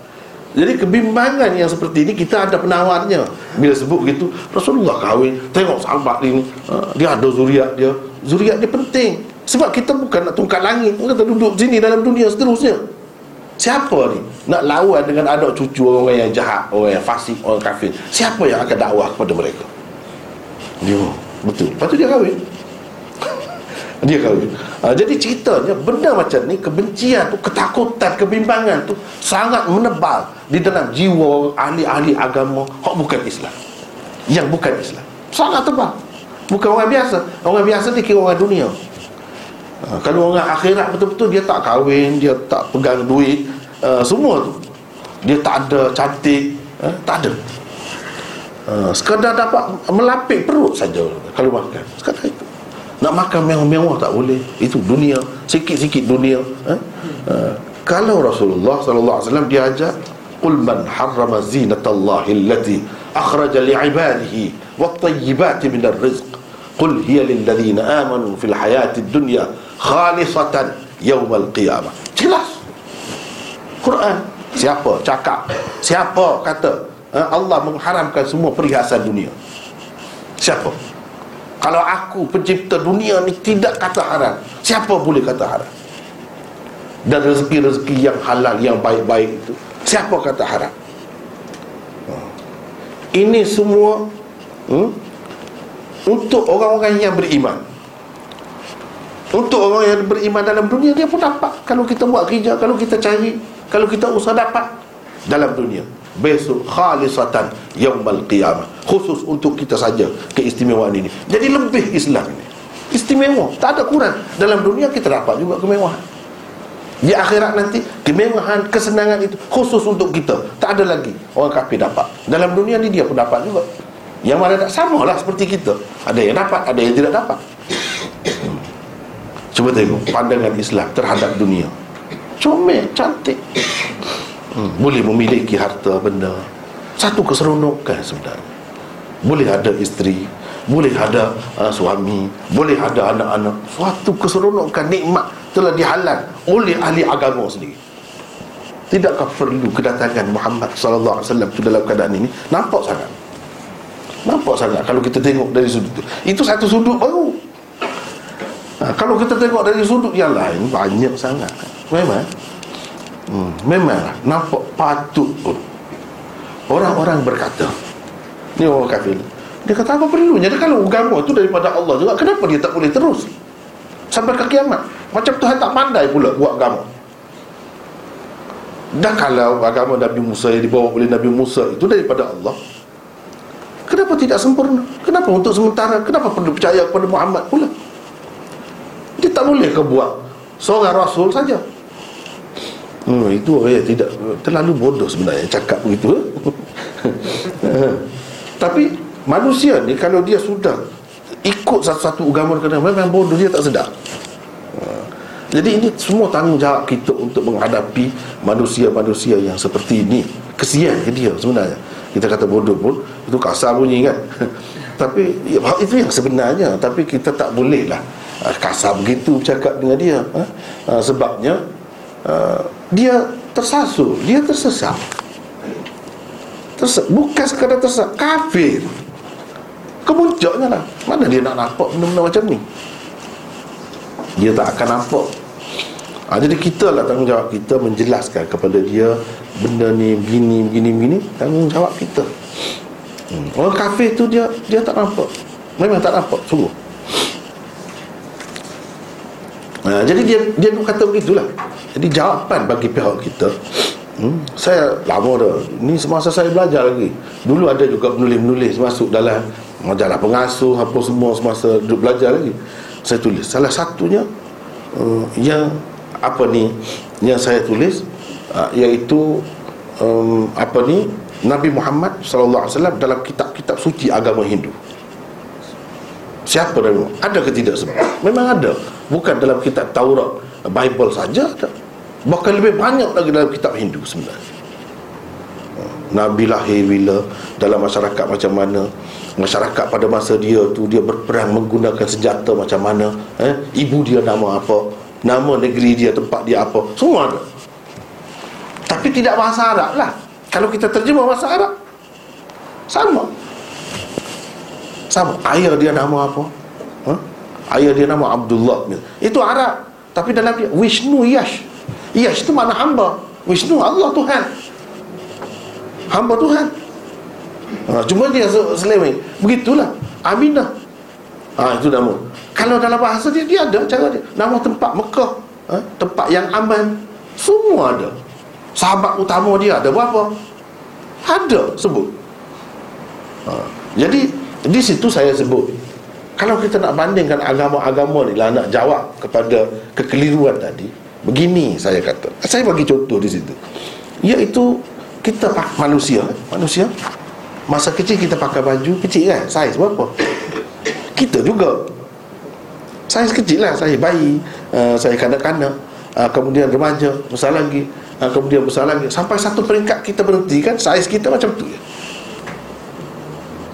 jadi kebimbangan yang seperti ini kita ada penawarnya. Bila sebut begitu, Rasulullah kahwin, tengok sahabat ini, ha, dia ada zuriat dia. Zuriat dia penting. Sebab kita bukan nak tungkat langit Kita duduk sini dalam dunia seterusnya. Siapa ni nak lawan dengan anak cucu orang yang jahat Orang yang fasik, orang kafir? Siapa yang akan dakwah kepada mereka? Dia, betul. Lepas tu dia kahwin. [laughs] Dia kahwin. Ha, jadi ceritanya benda macam ni kebencian tu ketakutan kebimbangan tu sangat menebal di dalam jiwa ahli-ahli agama hak bukan Islam. Yang bukan Islam. Sangat tebal. Bukan orang biasa. Orang biasa dia kira orang dunia ha, kalau orang akhirat betul-betul dia tak kahwin dia tak pegang duit uh, semua tu. Dia tak ada cantik uh, tak ada. Uh, sekadar dapat melapik perut saja kalau makan sekadar itu. Nak makan mewah-mewah tak boleh. Itu dunia Sikit-sikit dunia eh? uh, Kalau Rasulullah SAW dia ajar Qul man harrama zinatallahi allati akhraja li'ibadihi wattayyibati minar rizq Qul hiya lilladhina amanu fil hayati dunya khalisatan yawmal qiyamah. Jelas. Quran. Siapa cakap? Siapa kata eh, Allah mengharamkan semua perhiasan dunia? Siapa? Kalau aku pencipta dunia ni tidak kata haram Siapa boleh kata haram? Dan rezeki-rezeki yang halal Yang baik-baik itu Siapa kata haram? Ini semua hmm, Untuk orang-orang yang beriman Untuk orang yang beriman dalam dunia Dia pun dapat Kalau kita buat kerja Kalau kita cari Kalau kita usaha dapat Dalam dunia. Besok khalisatan yaumal qiyamah. Khusus untuk kita saja keistimewaan ini. Jadi lebih Islam ini. Istimewa. Tak ada kurang. Dalam dunia kita dapat juga kemewahan. Di akhirat nanti kemewahan kesenangan itu khusus untuk kita. Tak ada lagi orang kafir dapat. Dalam dunia ni dia pun dapat juga. Yang mana tak sama lah seperti kita. Ada yang dapat ada yang tidak dapat cuba tengok pandangan Islam terhadap dunia. Comel cantik. Hmm, boleh memiliki harta benda. Satu keseronokan sebenarnya. Boleh ada isteri boleh ada uh, suami boleh ada anak-anak. Suatu keseronokan nikmat telah dihalal oleh ahli agama sendiri. Tidakkah perlu kedatangan Muhammad sallallahu alaihi wasallam dalam keadaan ini? Nampak sangat. Nampak sangat kalau kita tengok dari sudut itu itu satu sudut baru ha, kalau kita tengok dari sudut yang lain banyak sangat. Memang. Hmm, Memanglah Nampak patut pun. Orang-orang berkata Ni orang kafir Dia kata apa perlunya? Dia kalau agama tu daripada Allah juga Kenapa dia tak boleh terus? Sampai ke kiamat. Macam Tuhan tak pandai pula buat agama. Dah kalau agama Nabi Musa yang dibawa oleh Nabi Musa Itu daripada Allah Kenapa tidak sempurna? Kenapa untuk sementara? Kenapa perlu percaya kepada Muhammad pula Dia tak boleh ke buat Seorang Rasul saja Hmm, itu orang yang tidak terlalu bodoh sebenarnya cakap begitu. [laughs] Tapi manusia ni kalau dia sudah ikut satu-satu agama kena memang bodoh dia tak sedar. Jadi ini semua tanggungjawab kita untuk menghadapi manusia-manusia yang seperti ini. Kesian ke dia sebenarnya. Kita kata bodoh pun itu kasar bunyi kan. [laughs] Tapi ya, itu yang sebenarnya tapi kita tak boleh lah kasar begitu cakap dengan dia. Ha? Sebabnya dia tersasul, dia tersesat. Tersesat. Bukan sekadar tersesat, kafir. Kemuncaknya lah. Mana dia nak nampak benda-benda macam ni? Dia tak akan nampak. Ha, jadi kita lah tanggungjawab kita menjelaskan kepada dia benda ni begini, begini, begini. Tanggungjawab kita. Hmm. Orang kafir tu dia dia tak nampak. Memang tak nampak, sungguh. Ha, jadi dia dia kata begitulah. Jadi jawapan bagi pihak kita hmm, Saya lama dah Ini semasa saya belajar lagi. Dulu ada juga penulis-penulis masuk dalam Majalah pengasuh apa semua semasa duduk belajar lagi. Saya tulis. Salah satunya uh, Yang Apa ni Yang saya tulis uh, Iaitu um, Apa ni Nabi Muhammad SAW dalam kitab-kitab suci agama Hindu Siapa Nabi Muhammad? Ada ke tidak sebab? Memang ada. Bukan dalam kitab Taurat Bible saja ada. Bahkan lebih banyak lagi dalam kitab Hindu sebenarnya. Nabi lahir bila? Dalam masyarakat macam mana? Masyarakat pada masa dia tu Dia berperang menggunakan senjata macam mana? Eh? Ibu dia nama apa? Nama negeri dia, tempat dia apa? Semua ada. Tapi tidak bahasa Arab lah. Kalau kita terjemah bahasa Arab Sama Sama. Ayah dia nama apa? Huh? Ayah dia nama Abdullah Itu Arab. Tapi dalam dia Vishnu Yash. Yash itu mana hamba. Vishnu Allah Tuhan. Hamba Tuhan. Ha, Cuma dia seleweng Begitulah. Aminah. Ha, Itu nama. Kalau dalam bahasa dia Dia ada cara dia. Nama tempat Mekah. Ha? Tempat yang aman. Semua ada. Sahabat utama dia ada berapa? Ada sebut. Ha. Jadi Di situ saya sebut Kalau kita nak bandingkan agama-agama ni lah Nak jawab kepada kekeliruan tadi Begini saya kata Saya bagi contoh di situ Iaitu Kita manusia Manusia Masa kecil kita pakai baju Kecil kan? Saiz berapa? Kita juga Saiz kecil lah Saya bayi uh, Saya kanak-kanak uh, Kemudian remaja Besar lagi uh, Kemudian besar lagi Sampai satu peringkat kita berhenti kan Saiz kita macam tu ya?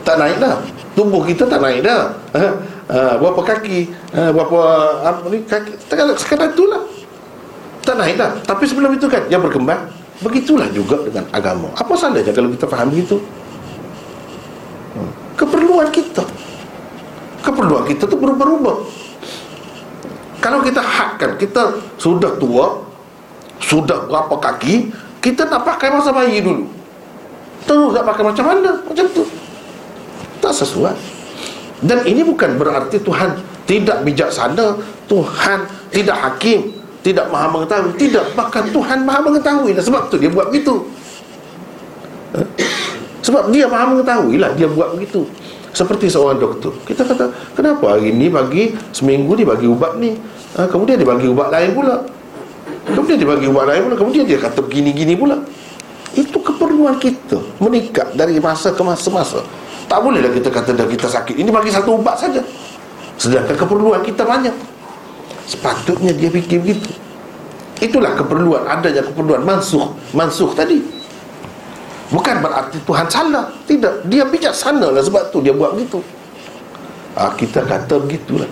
Tak naik dah. Tubuh kita tak naik dah. Uh, uh, Berapa kaki? Uh, Berapa apa ni kaki? Sekadar itulah. Tak naik dah. Tapi sebelum itu kan Yang berkembang. Begitulah juga dengan agama. Apa salahnya kalau kita faham begitu? Keperluan kita. Keperluan kita tu berubah-ubah. Kalau kita hadkan kita sudah tua sudah berapa kaki kita nak pakai masa bayi dulu. Terus nak pakai macam mana? Macam tu tak sesuai. Dan ini bukan berarti Tuhan tidak bijaksana Tuhan tidak hakim tidak maha mengetahui. Tidak bahkan Tuhan maha mengetahui sebab tu dia buat begitu. Sebab dia maha mengetahui lah Dia buat begitu. Seperti seorang doktor. Kita kata Kenapa hari ni bagi Seminggu ni bagi ubat ni? Ha, Kemudian dia bagi ubat lain pula. Kemudian dia bagi ubat lain pula. Kemudian dia kata begini-gini pula. Itu keperluan kita. Meningkat dari masa ke masa-masa Tak bolehlah kita kata dah kita sakit. Ini bagi satu ubat saja. Sedangkan keperluan kita banyak. Sepatutnya dia fikir begitu. Itulah keperluan Adanya keperluan mansuh Mansuh tadi. Bukan berarti Tuhan salah. Tidak, dia bijaksana lah sebab tu dia buat begitu. Ha, Kita kata begitulah.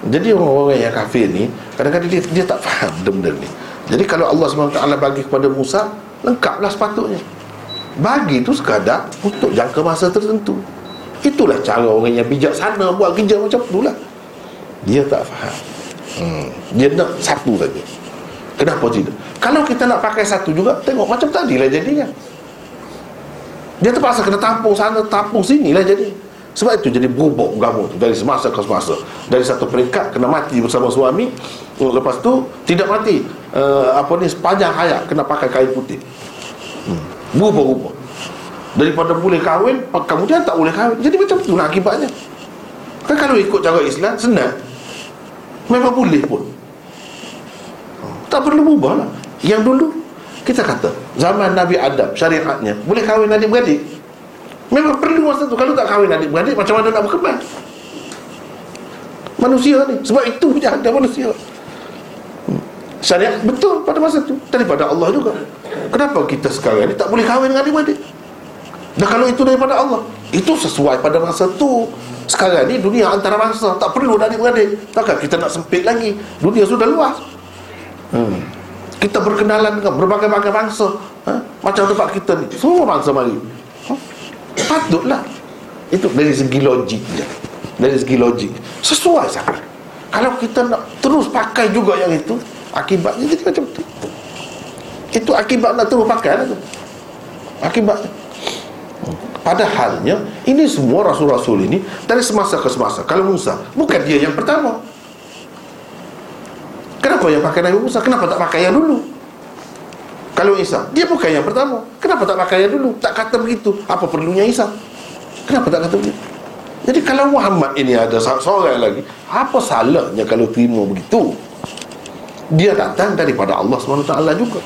Jadi orang-orang yang kafir ni Kadang-kadang dia, dia tak faham benda ni. Jadi kalau Allah SWT bagi kepada Musa Lengkaplah sepatutnya Bagi tu sekadar untuk jangka masa tertentu Itulah cara orang yang bijaksana Buat kerja macam tu lah Dia tak faham hmm. Dia nak satu saja Kenapa tidak? Kalau kita nak pakai satu juga Tengok macam tadi lah jadinya dia terpaksa kena tampung sana, tampung sini lah jadi. Sebab itu jadi berubah agama tu dari semasa ke semasa. Dari satu peringkat kena mati bersama suami, lepas tu tidak mati. Uh, apa ni sepanjang hayat kena pakai kain putih. Hmm. Berubah-ubah. Daripada boleh kahwin, kemudian tak boleh kahwin. Jadi macam tu lah akibatnya. Kan kalau ikut cara Islam, senang. Memang boleh pun. Tak perlu ubah lah. Yang dulu kita kata Zaman Nabi Adam Syariatnya Boleh kahwin adik-beradik Memang perlu masa tu Kalau tak kahwin adik-beradik Macam mana nak berkembang Manusia ni Sebab itu punya ada manusia. Syariat betul pada masa tu. Daripada Allah juga. Kenapa kita sekarang ni Tak boleh kahwin dengan adik-beradik Dan kalau itu daripada Allah. Itu sesuai pada masa tu. Sekarang ni dunia antara bangsa Tak perlu adik-beradik Takkan kita nak sempit lagi? Dunia sudah luas. Hmm. Kita berkenalan dengan berbagai-bagai bangsa ha? macam tempat kita ni. Semua bangsa mari. Ha? patutlah. Itu dari segi logik je dari segi logik. Sesuai sangat. Kalau kita nak terus pakai juga yang itu akibatnya jadi macam tu itu akibat nak terus pakai lah tu akibatnya Padahalnya ini semua rasul-rasul ini dari semasa ke semasa. Kalau Musa bukan dia yang pertama. Kenapa yang pakai Nabi Musa? Kenapa tak pakai yang dulu? Kalau Isa, dia bukan yang pertama. Kenapa tak pakai yang dulu? Tak kata begitu. Apa perlunya Isa? Kenapa tak kata begitu? Jadi kalau Muhammad ini ada seorang lagi, apa salahnya kalau terima begitu? Dia datang daripada Allah SWT juga.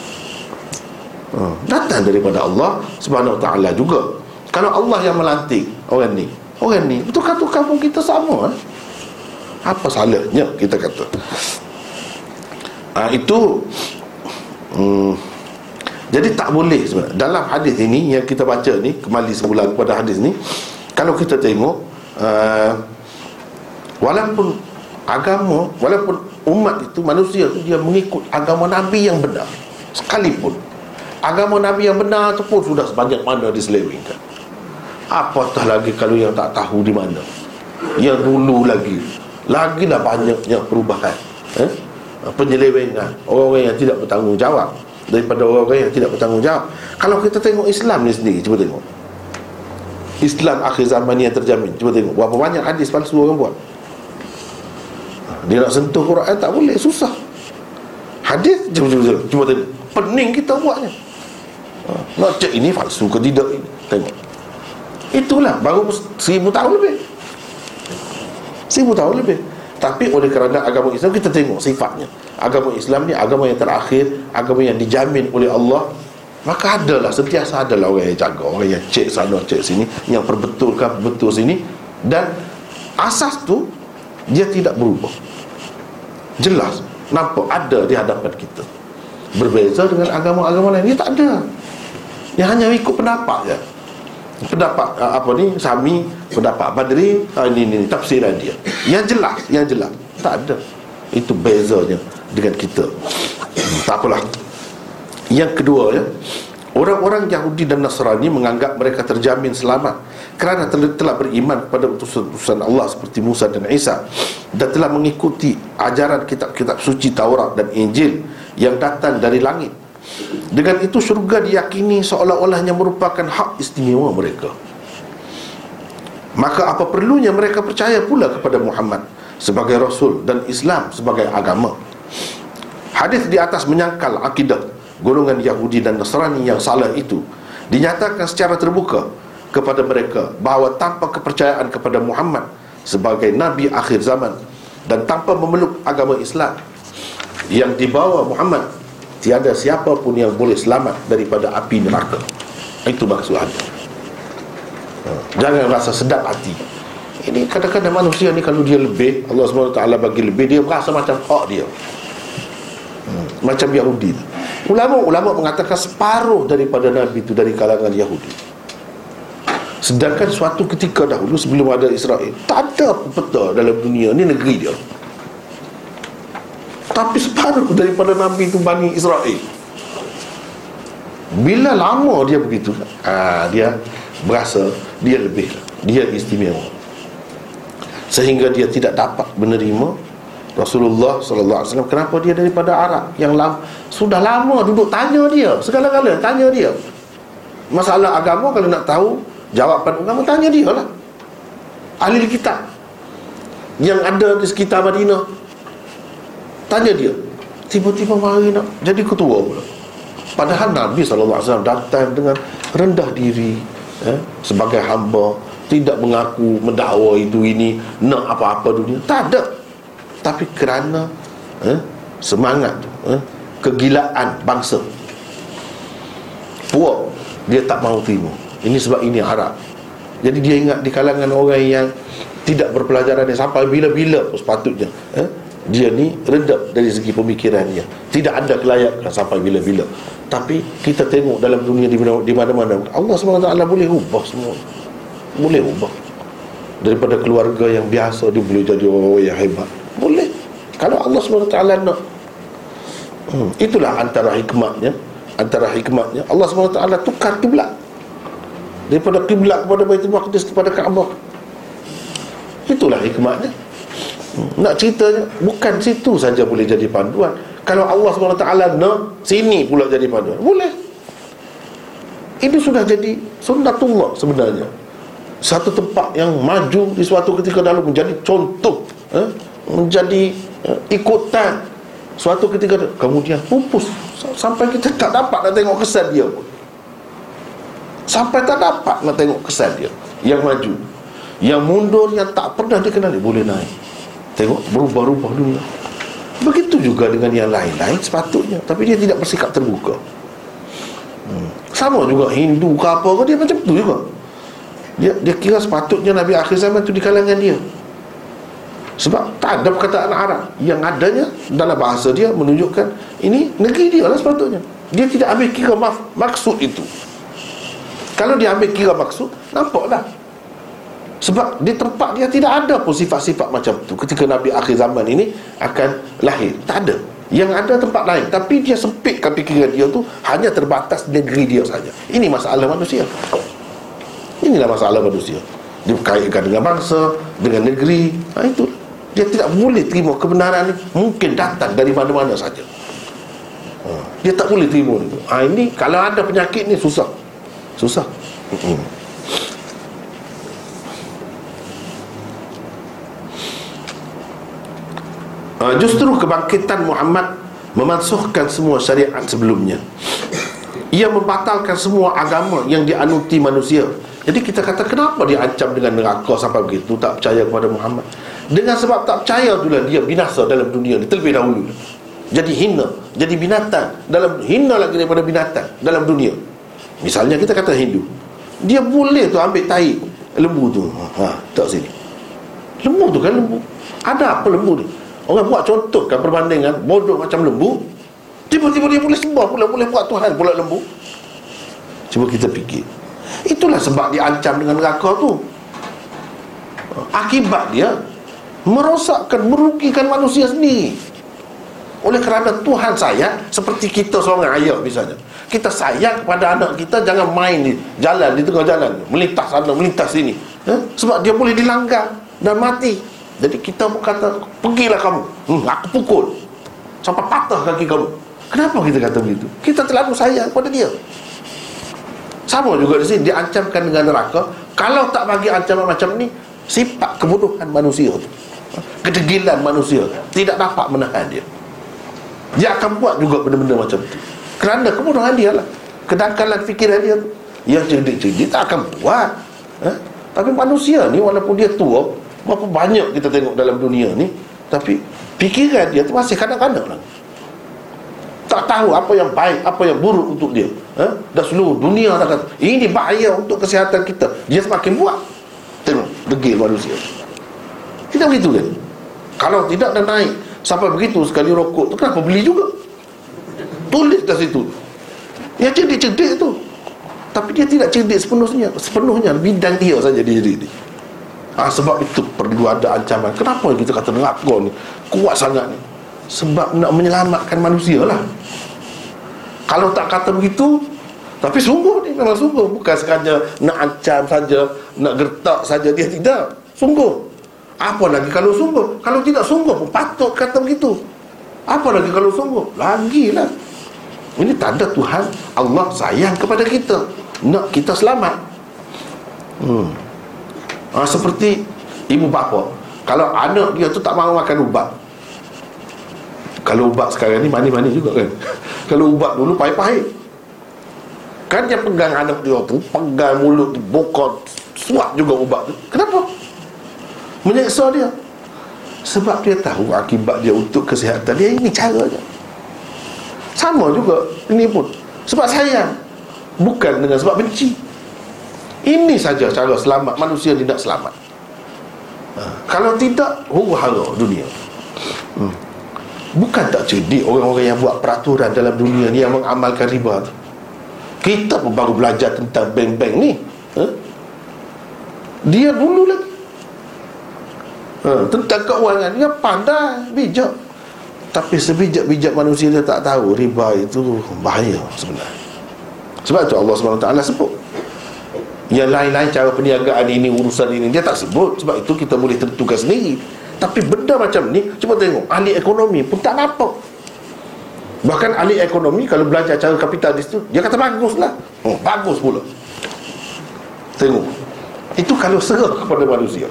Ha, datang daripada Allah SWT juga. Kalau Allah yang melantik orang ni, orang ni, betul kata kampung kita sama. Eh? Apa salahnya kita kata? ha, itu hmm, jadi tak boleh sebenarnya dalam hadis ini yang kita baca ni kembali semula kepada hadis ni kalau kita tengok uh, walaupun agama walaupun umat itu manusia itu dia mengikut agama Nabi yang benar. Sekalipun. Agama Nabi yang benar itu pun sudah sebanyak mana diselewengkan. Apatah lagi kalau yang tak tahu di mana? Yang dulu lagi. Lagi dah banyaknya perubahan. Eh? penyelewengan. Orang-orang yang tidak bertanggungjawab. Daripada orang-orang yang tidak bertanggungjawab. Kalau kita tengok Islam ni sendiri cuba tengok. Islam akhir zaman ni yang terjamin. Cuba tengok. Berapa banyak hadis palsu orang buat Dia nak sentuh Quran tak boleh Susah. Hadis Cuma, cuma, cuma, cuma tadi Pening kita buatnya. Ha. Nak cek ini falsu ke tidak Tengok. Itulah Baru seribu tahun lebih. Seribu tahun lebih. Tapi oleh kerana agama Islam Kita tengok sifatnya. Agama Islam ni agama yang terakhir Agama yang dijamin oleh Allah. Maka adalah Sentiasa adalah orang yang jaga Orang yang cek sana cek sini Yang perbetulkan betul sini. Dan Asas tu Dia tidak berubah Jelas. Nampak ada di hadapan kita. Berbeza dengan agama-agama lain. Dia tak ada. Yang hanya ikut pendapat je. Pendapat uh, apa ni Sami Pendapat Badri uh, Ini ini tafsiran dia. Yang jelas Yang jelas. Tak ada. Itu bezanya Dengan kita. Tak apalah. Yang kedua ya Orang-orang Yahudi dan Nasrani menganggap mereka terjamin selamat kerana telah beriman kepada utusan Allah seperti Musa dan Isa dan telah mengikuti ajaran kitab-kitab suci Taurat dan Injil yang datang dari langit. Dengan itu syurga diyakini seolah-olahnya merupakan hak istimewa mereka. Maka apa perlunya mereka percaya pula kepada Muhammad sebagai rasul dan Islam sebagai agama. Hadis di atas menyangkal akidah golongan Yahudi dan Nasrani yang salah itu dinyatakan secara terbuka kepada mereka bahawa tanpa kepercayaan kepada Muhammad sebagai nabi akhir zaman dan tanpa memeluk agama Islam yang dibawa Muhammad tiada siapa pun yang boleh selamat daripada api neraka. Itu maksud ada ha, jangan rasa sedap hati. Ini kadang-kadang manusia ni kalau dia lebih Allah SWT bagi lebih dia rasa macam hak dia. Hmm, macam Yahudi. Ulama-ulama mengatakan separuh daripada Nabi itu dari kalangan Yahudi Sedangkan suatu ketika dahulu sebelum ada Israel Tak ada peta dalam dunia Ini negeri dia. Tapi separuh daripada Nabi itu Bani Israel. Bila lama dia begitu aa, Dia berasa Dia lebih Dia istimewa. Sehingga dia tidak dapat menerima Rasulullah sallallahu alaihi wasallam. Kenapa dia daripada Arab yang lama sudah lama duduk tanya dia segala-gala tanya dia. Masalah agama kalau nak tahu jawapan agama tanya dia lah. Ahli kitab. Yang ada di sekitar Madinah. Tanya dia. Tiba-tiba mari nak jadi ketua pula. Padahal Nabi wasallam datang dengan rendah diri eh, sebagai hamba tidak mengaku mendakwa itu ini nak apa-apa dunia. Tak ada. Tapi kerana eh, semangat eh, kegilaan bangsa. Puak. Dia tak mahu terima ini sebab ini Arab jadi dia ingat di kalangan orang yang tidak berpelajaran yang sampai bila-bila sepatutnya eh, dia ni redap dari segi pemikiran dia. Tidak ada kelayakan sampai bila-bila. Tapi kita tengok dalam dunia di mana-mana Allah SWT boleh ubah semua. Boleh ubah. Daripada keluarga yang biasa dia boleh jadi orang yang hebat. Boleh. Kalau Allah SWT nak. Hmm, Itulah antara hikmatnya. Antara hikmatnya Allah SWT tukar kiblat Daripada kiblat kepada Baitul Maqdis kepada Kaabah. Itulah hikmatnya. Hmm, Nak ceritanya Bukan situ saja boleh jadi panduan. Kalau Allah SWT nak Sini pula jadi panduan. Boleh. Ini sudah jadi Sunnatullah sebenarnya. Satu tempat yang maju Di suatu ketika dahulu Menjadi contoh eh? menjadi uh, ikutan. Suatu ketika kemudian pupus. Sampai kita tak dapat nak tengok kesan dia pun sampai tak dapat nak tengok kesan dia. Yang maju. Yang mundur yang tak pernah dikenali boleh naik. Tengok berubah-ubah dunia begitu juga dengan yang lain-lain sepatutnya. Tapi dia tidak bersikap terbuka. Hmm. sama juga Hindu ke apa ke dia macam tu juga. Dia, dia kira sepatutnya Nabi akhir zaman tu di kalangan dia. Sebab tak ada perkataan Arab Yang adanya dalam bahasa dia menunjukkan Ini negeri dia lah sepatutnya. Dia tidak ambil kira mak maksud itu Kalau dia ambil kira maksud Nampaklah. Sebab di tempat dia tidak ada pun sifat-sifat macam tu. Ketika Nabi akhir zaman ini Akan lahir. Tak ada. Yang ada tempat lain. Tapi dia sempitkan fikiran dia tu Hanya terbatas negeri dia saja. Ini masalah manusia. Inilah masalah manusia. Dikaitkan dengan bangsa Dengan negeri. Ha, Itulah dia tidak boleh terima kebenaran mungkin datang dari mana-mana saja. Ha, dia tak boleh terima itu. Ha, ini kalau ada penyakit ni susah susah. Ha, Justru kebangkitan Muhammad Memansuhkan semua syariat sebelumnya. Ia membatalkan semua agama Yang dianuti manusia. Jadi kita kata kenapa dia ancam dengan neraka Sampai begitu? Tak percaya kepada Muhammad. Dengan sebab tak percaya itulah dia binasa dalam dunia ni Terlebih dahulu. Jadi hina Jadi binatang. Dalam Hina lagi daripada binatang Dalam dunia Misalnya kita kata Hindu Dia boleh tu ambil tahi Lembu tu. Ha, Tak sini. Lembu tu kan lembu. Ada apa lembu ni? Orang buat contoh kan perbandingan Bodoh macam lembu Tiba-tiba dia boleh sembah pula Boleh buat Tuhan pula lembu. Cuba kita fikir Itulah sebab dia ancam dengan neraka tu. Akibat dia Merosakkan, merugikan manusia sendiri. Oleh kerana Tuhan sayang Seperti kita seorang ayah misalnya Kita sayang kepada anak kita Jangan main di jalan, di tengah jalan. Melintas sana, melintas sini. Eh? Sebab dia boleh dilanggar dan mati. Jadi kita berkata Pergilah kamu. Hmm, Aku pukul. Sampai patah kaki kamu. Kenapa kita kata begitu? Kita terlalu sayang kepada dia. Sama juga di sini Diancamkan dengan neraka. Kalau tak bagi ancaman macam ni Sifat kebodohan manusia tu. Kedegilan manusia. Tidak dapat menahan dia. Dia akan buat juga benda-benda macam tu Kerana kebodohan dia lah. Kedangkalan fikiran dia tu. Yang cerdik-cerdik tak akan buat. Ha? Tapi manusia ni walaupun dia tua Berapa banyak kita tengok dalam dunia ni Tapi fikiran dia tu masih kadang-kadang lah. Tak tahu apa yang baik, apa yang buruk untuk dia. Ha? Dan seluruh dunia dah kata Ini bahaya untuk kesihatan kita. Dia semakin buat. Tengok, degil manusia. Tidak begitu kan? Kalau tidak dah naik Sampai begitu sekali rokok tu Kenapa beli juga Tulis kat situ. Yang cerdik-cerdik tu. Tapi dia tidak cerdik sepenuhnya. Sepenuhnya bidang dia saja dia jadi ha, Sebab itu perlu ada ancaman. Kenapa kita kata neraka ni? Kuat sangat ni. Sebab nak menyelamatkan manusia lah. Kalau tak kata begitu Tapi sungguh ni memang sungguh. Bukan sekadar nak ancam saja Nak gertak saja. Dia tidak. Sungguh. Apa lagi kalau sungguh? Kalau tidak sungguh pun patut kata begitu. Apa lagi kalau sungguh? Lagilah Ini tanda Tuhan Allah sayang kepada kita. Nak kita selamat. Hmm. Ha, Seperti ibu bapa. Kalau anak dia tu tak mahu makan ubat. Kalau ubat sekarang ni mani-mani juga kan? [laughs] Kalau ubat dulu pahit-pahit. Kan dia pegang anak dia tu Pegang mulut tu, bokot Suap juga ubat tu. Kenapa? Menyeksa dia. Sebab dia tahu akibat dia untuk kesihatan dia Ini cara dia Sama juga Ini pun Sebab sayang Bukan dengan sebab benci ini saja cara selamat manusia tidak selamat. Ha. Kalau tidak, huru hara dunia. Hmm. Bukan tak cerdik orang-orang yang buat peraturan dalam dunia ni yang mengamalkan riba tu. Kita pun baru belajar tentang bank-bank ni. Ha? Dia dulu lagi. Ha, tentang keuangan dia pandai, bijak. Tapi sebijak-bijak manusia dia tak tahu riba itu bahaya sebenarnya. Sebab itu Allah SWT sebut. Yang lain-lain cara perniagaan ini Urusan ini Dia tak sebut. Sebab itu kita boleh tentukan sendiri. Tapi benda macam ni Cuba tengok Ahli ekonomi pun tak nampak. Bahkan ahli ekonomi Kalau belajar cara kapitalis tu Dia kata bagus lah oh, Bagus pula. Tengok. Itu kalau [laughs] serah kepada manusia.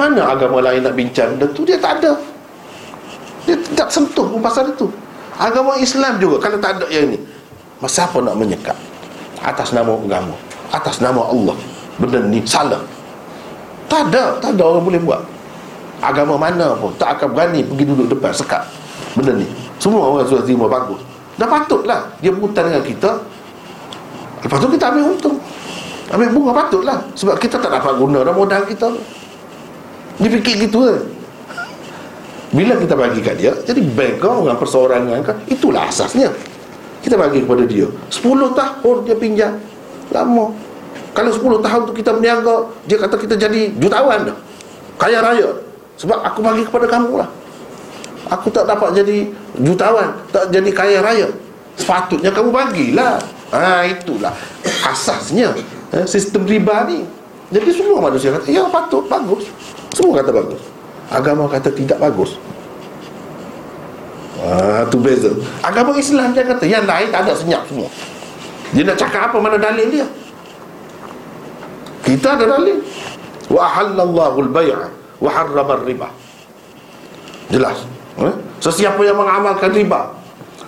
Mana agama lain nak bincang? Benda tu Dia tak ada Dia tak sentuh pun pasal itu. Agama Islam juga Kalau tak ada yang ini Masa apa nak menyekat Atas nama agama atas nama Allah. Benda ni salah. Tak ada tak ada orang boleh buat. Agama mana pun tak akan berani pergi duduk depan sekat benda ni. Semua orang sudah terima bagus. Dah patutlah dia berhutang dengan kita. Lepas tu kita ambil untung. Ambil bunga patutlah. Sebab kita tak dapat guna dah modal kita. Dia fikir gitu kan bila kita bagi kat dia jadi bank kau dengan perseorangan kau itulah asasnya. Kita bagi kepada dia. 10 tahun dia pinjam. Lama. Kalau 10 tahun tu kita berniaga Dia kata kita jadi jutawan dah. Kaya raya. Sebab aku bagi kepada kamu lah. Aku tak dapat jadi jutawan Tak jadi kaya raya. Sepatutnya kamu bagilah. Ha itulah Asasnya eh, Sistem riba ni. Jadi semua manusia kata Ya patut, bagus. Semua kata bagus Agama kata tidak bagus. Ah, tu beza. Agama Islam dia kata yang lain tak ada senyap semua. Dia nak cakap apa mana dalil dia? Kita ada dalil. Wa halallahu al-bay'a Wa harrama riba Jelas. Eh? Sesiapa yang mengamalkan riba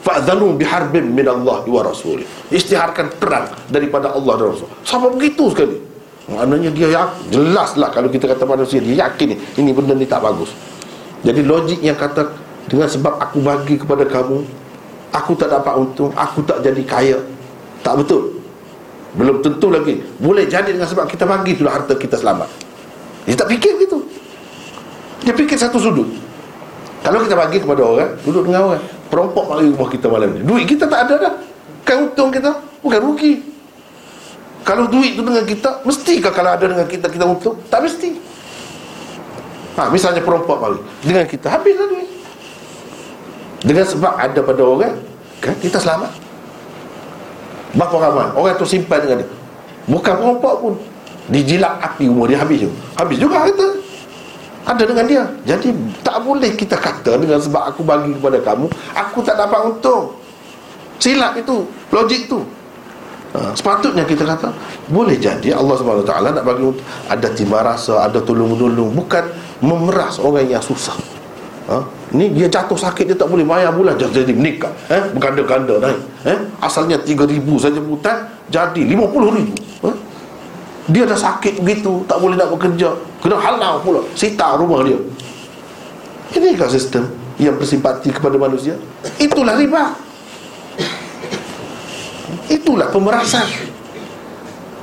Fa'adhanu biharbim min Allah wa Rasul Istiharkan perang daripada Allah dan Rasul. Sama begitu sekali Maknanya dia yakin. Jelaslah kalau kita kata manusia Dia yakin ini benda ni tak bagus. Jadi logik yang kata Dengan sebab aku bagi kepada kamu Aku tak dapat untung Aku tak jadi kaya. Tak betul. Belum tentu lagi. Boleh jadi dengan sebab kita bagi itulah harta kita selamat. Dia tak fikir begitu. Dia fikir satu sudut. Kalau kita bagi kepada orang Duduk dengan orang Perompok mari rumah kita malam ni. Duit kita tak ada dah. Bukan untung kita Bukan rugi kalau duit tu dengan kita Mestikah kalau ada dengan kita Kita untung Tak mesti. Ha, Misalnya perempuan mari Dengan kita Habislah duit. Dengan sebab ada pada orang Kan kita selamat. Berapa ramai? Orang tu simpan dengan dia. Bukan perempuan pun. Dijilat api umur dia habis juga. Habis juga kita Ada dengan dia. Jadi tak boleh kita kata Dengan sebab aku bagi kepada kamu Aku tak dapat untung. Silap itu Logik tu Ha, sepatutnya kita kata boleh jadi Allah taala nak bagi ada timba rasa, ada tolong-menolong, bukan memeras orang yang susah. Ha? Ni dia jatuh sakit dia tak boleh bayar bulan jadi, jadi menikah. Eh? Berganda-ganda naik. Eh? Asalnya 3000 saja hutan jadi 50000. Ha? Dia dah sakit begitu, tak boleh nak bekerja. Kena halau pula, sita rumah dia. Inikah sistem yang bersimpati kepada manusia? Itulah riba. Itulah pemerasan.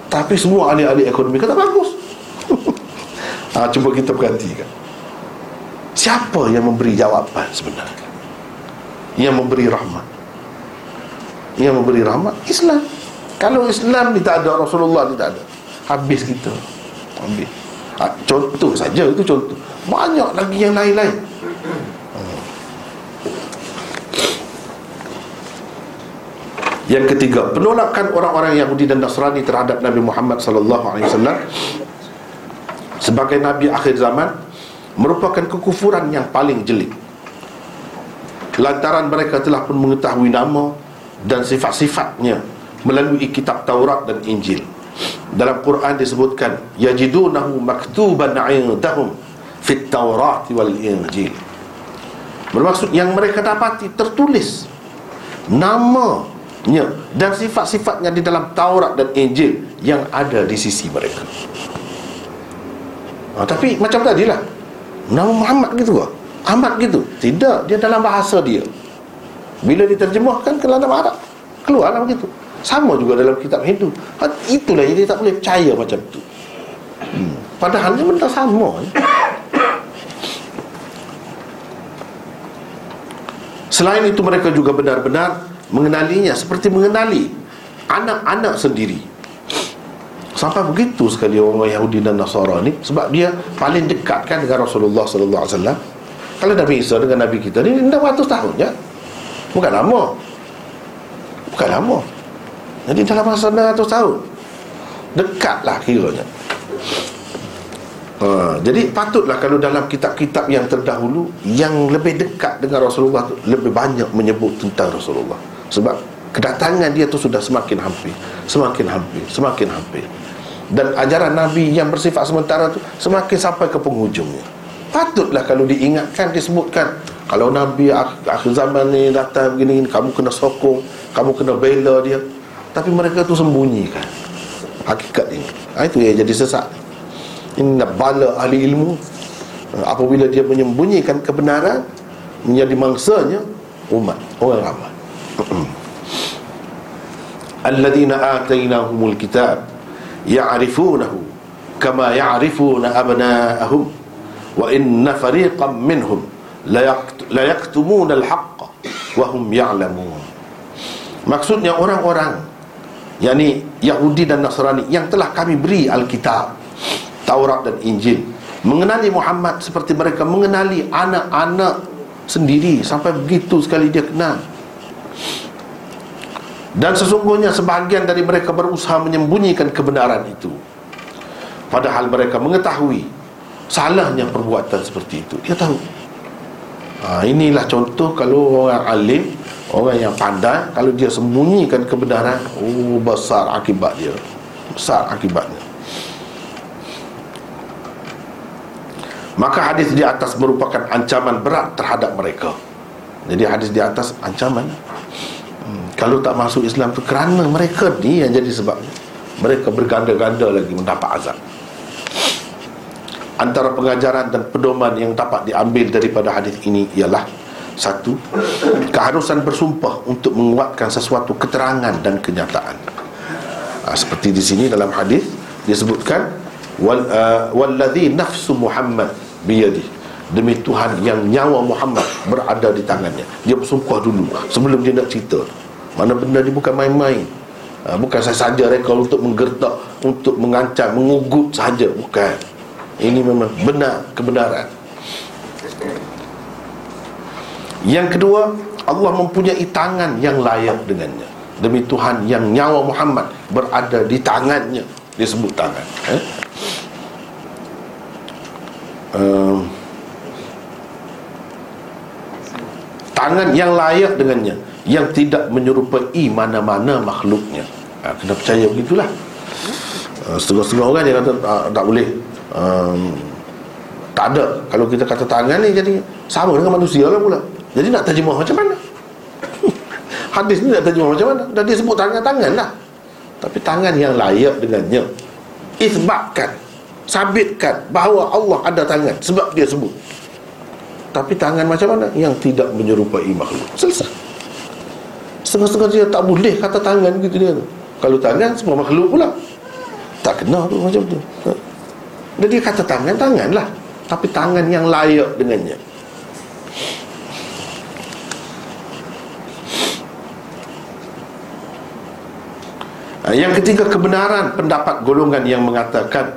Tapi semua ahli-ahli ekonomi kata bagus. Ha, [laughs] Cuba kita perhatikan. Siapa yang memberi jawapan sebenarnya? Yang memberi rahmat. Yang memberi rahmat Islam. Kalau Islam ni tak ada Rasulullah ni tak ada. Habis kita. Habis. Ha, Contoh saja itu contoh. Banyak lagi yang lain-lain Yang ketiga, penolakan orang-orang Yahudi dan Nasrani terhadap Nabi Muhammad sallallahu alaihi wasallam sebagai nabi akhir zaman merupakan kekufuran yang paling jeli. Lantaran mereka telah pun mengetahui nama dan sifat-sifatnya melalui kitab Taurat dan Injil. Dalam Quran disebutkan yajidunahu maktuban 'indahum fit Taurat wal Injil. Bermaksud yang mereka dapati tertulis nama nya dan sifat-sifatnya di dalam Taurat dan Injil yang ada di sisi mereka. Ha, tapi macam tadi lah Nama Muhammad gitu ke? Ahmad gitu? Tidak, dia dalam bahasa dia Bila diterjemahkan ke dalam Arab Keluarlah begitu Sama juga dalam kitab Hindu ha, Itulah yang dia tak boleh percaya macam tu hmm. Padahal dia benda sama Selain itu mereka juga benar-benar mengenalinya seperti mengenali anak-anak sendiri. Sampai begitu sekali orang Yahudi dan Nasara ni sebab dia paling dekat kan dengan Rasulullah sallallahu alaihi wasallam. Kalau Nabi Isa dengan Nabi kita ni 600 tahun ya. Bukan lama. Bukan lama. Jadi dalam masa 600 tahun dekatlah kiranya. Ha, jadi patutlah kalau dalam kitab-kitab yang terdahulu Yang lebih dekat dengan Rasulullah Lebih banyak menyebut tentang Rasulullah sebab kedatangan dia tu sudah semakin hampir Semakin hampir, semakin hampir. Dan ajaran Nabi yang bersifat sementara tu Semakin sampai ke penghujungnya. Patutlah kalau diingatkan, disebutkan Kalau Nabi ak- akhir zaman ni datang begini Kamu kena sokong, kamu kena bela dia. Tapi mereka tu sembunyikan Hakikat ini. Ha, Itu yang jadi sesak. Ini bala ahli ilmu Apabila dia menyembunyikan kebenaran Menjadi mangsanya Umat, orang ramai Alladhina atainahumul kitab Ya'rifunahu Kama يعرفونه abna'ahum Wa inna fariqam minhum منهم al-haqqa Wahum ya'lamun. Maksudnya orang-orang yakni Yahudi dan Nasrani yang telah kami beri Alkitab Taurat dan Injil mengenali Muhammad seperti mereka mengenali anak-anak sendiri sampai begitu sekali dia kenal dan sesungguhnya sebahagian dari mereka berusaha menyembunyikan kebenaran itu. Padahal mereka mengetahui Salahnya perbuatan seperti itu. Dia tahu. Ha, Inilah contoh kalau orang alim Orang yang pandai Kalau dia sembunyikan kebenaran Oh besar akibat dia. Besar akibatnya. Maka hadis di atas merupakan ancaman berat terhadap mereka. Jadi hadis di atas ancaman Kalau tak masuk Islam tu kerana mereka ni yang jadi sebab. Mereka berganda-ganda lagi mendapat azab. Antara pengajaran dan pedoman yang dapat diambil daripada hadis ini ialah Satu Keharusan bersumpah untuk menguatkan sesuatu keterangan dan kenyataan. Ha, Seperti di sini dalam hadis disebutkan wal uh, walladhi nafsu Muhammad biyadi. Demi Tuhan yang nyawa Muhammad berada di tangannya. Dia bersumpah dulu sebelum dia nak cerita mana benda ni bukan main-main. Uh, bukan saja reka untuk menggertak untuk mengancam mengugut saja. Bukan. Ini memang benar kebenaran. Yang kedua Allah mempunyai tangan yang layak dengannya. Demi Tuhan yang nyawa Muhammad berada di tangannya. Dia sebut tangan eh? uh, tangan yang layak dengannya yang tidak menyerupai mana-mana makhluknya. Uh, kena percaya begitulah. Uh, setengah-setengah orang yang kata uh, tak boleh. Um, tak ada. Kalau kita kata tangan ni jadi sama dengan manusia lah pula. Jadi nak terjemah macam mana? [laughs] Hadis ni nak terjemah macam mana? Dan dia sebut tangan-tangan lah. Tapi tangan yang layak dengannya. Isbatkan sabitkan bahawa Allah ada tangan sebab dia sebut. Tapi tangan macam mana? Yang tidak menyerupai makhluk. Selesai setengah-setengah dia tak boleh kata tangan gitu dia kalau tangan semua makhluk pula. Tak kena tu macam tu. Dan dia kata tangan tangan lah. Tapi tangan yang layak dengannya. Ha, yang ketiga kebenaran pendapat golongan yang mengatakan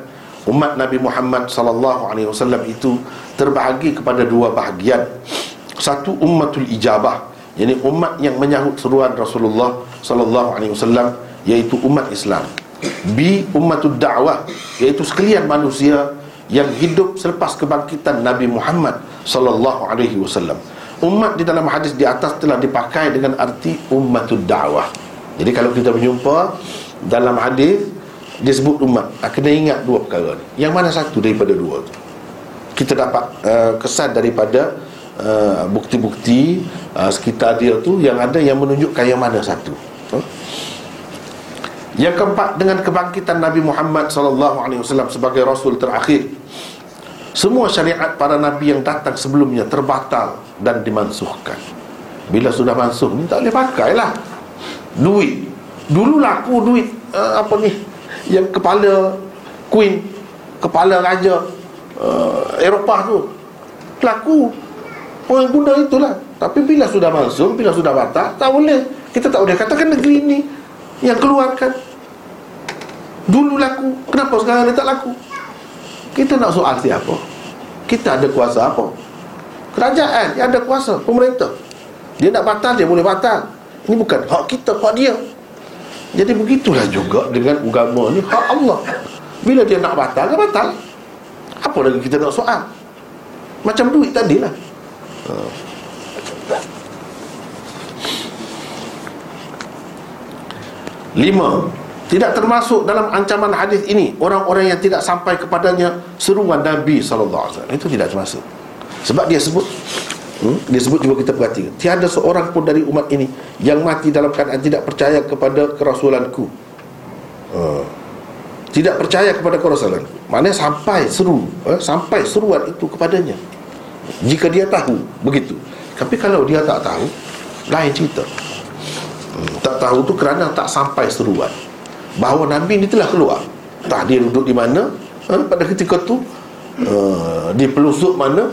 umat Nabi Muhammad sallallahu alaihi wasallam itu terbahagi kepada dua bahagian. Satu ummatul ijabah, yakni umat yang menyahut seruan Rasulullah sallallahu alaihi wasallam iaitu umat Islam. B ummatul da'wah, iaitu sekalian manusia yang hidup selepas kebangkitan Nabi Muhammad sallallahu alaihi wasallam. Umat di dalam hadis di atas telah dipakai dengan arti ummatul da'wah. Jadi kalau kita berjumpa dalam hadis disebut umat, kena ingat dua perkara ni. Yang mana satu daripada dua tu? Kita dapat uh, kesan daripada uh, bukti-bukti uh, sekitar dia tu yang ada yang menunjukkan yang mana satu. Huh? Yang keempat dengan kebangkitan Nabi Muhammad sallallahu alaihi wasallam sebagai rasul terakhir. Semua syariat para nabi yang datang sebelumnya terbatal dan dimansuhkan. Bila sudah mansuh ni tak boleh pakailah duit dulu laku duit uh, apa ni yang kepala queen kepala raja uh, Eropah tu laku orang guna itulah. Tapi bila sudah masuk bila sudah batal tak boleh. Kita tak boleh katakan negeri ini yang keluarkan. Dulu laku kenapa sekarang ni tak laku? Kita nak soal siapa? Kita ada kuasa apa? Kerajaan yang ada kuasa pemerintah. Dia nak batal dia boleh batal. Ini bukan hak kita, hak dia. Jadi begitulah juga dengan agama ni Hak Allah. Bila dia nak batal, dia batal. Apa lagi kita nak soal? Macam duit tadi lah. Lima Tidak termasuk dalam ancaman hadis ini Orang-orang yang tidak sampai kepadanya Seruan Nabi SAW Itu tidak termasuk Sebab dia sebut hmm? Dia sebut cuba kita perhatikan Tiada seorang pun dari umat ini Yang mati dalam keadaan tidak percaya kepada kerasulanku uh. Tidak percaya kepada kerasulanku Maknanya sampai seru eh? Sampai seruan itu kepadanya Jika dia tahu Begitu. Tapi kalau dia tak tahu Lain cerita. Hmm, Tak tahu tu kerana tak sampai seruan. Bahawa Nabi ini telah keluar. Tak dia duduk di mana? Eh? Pada ketika tu uh, Di pelusuk mana?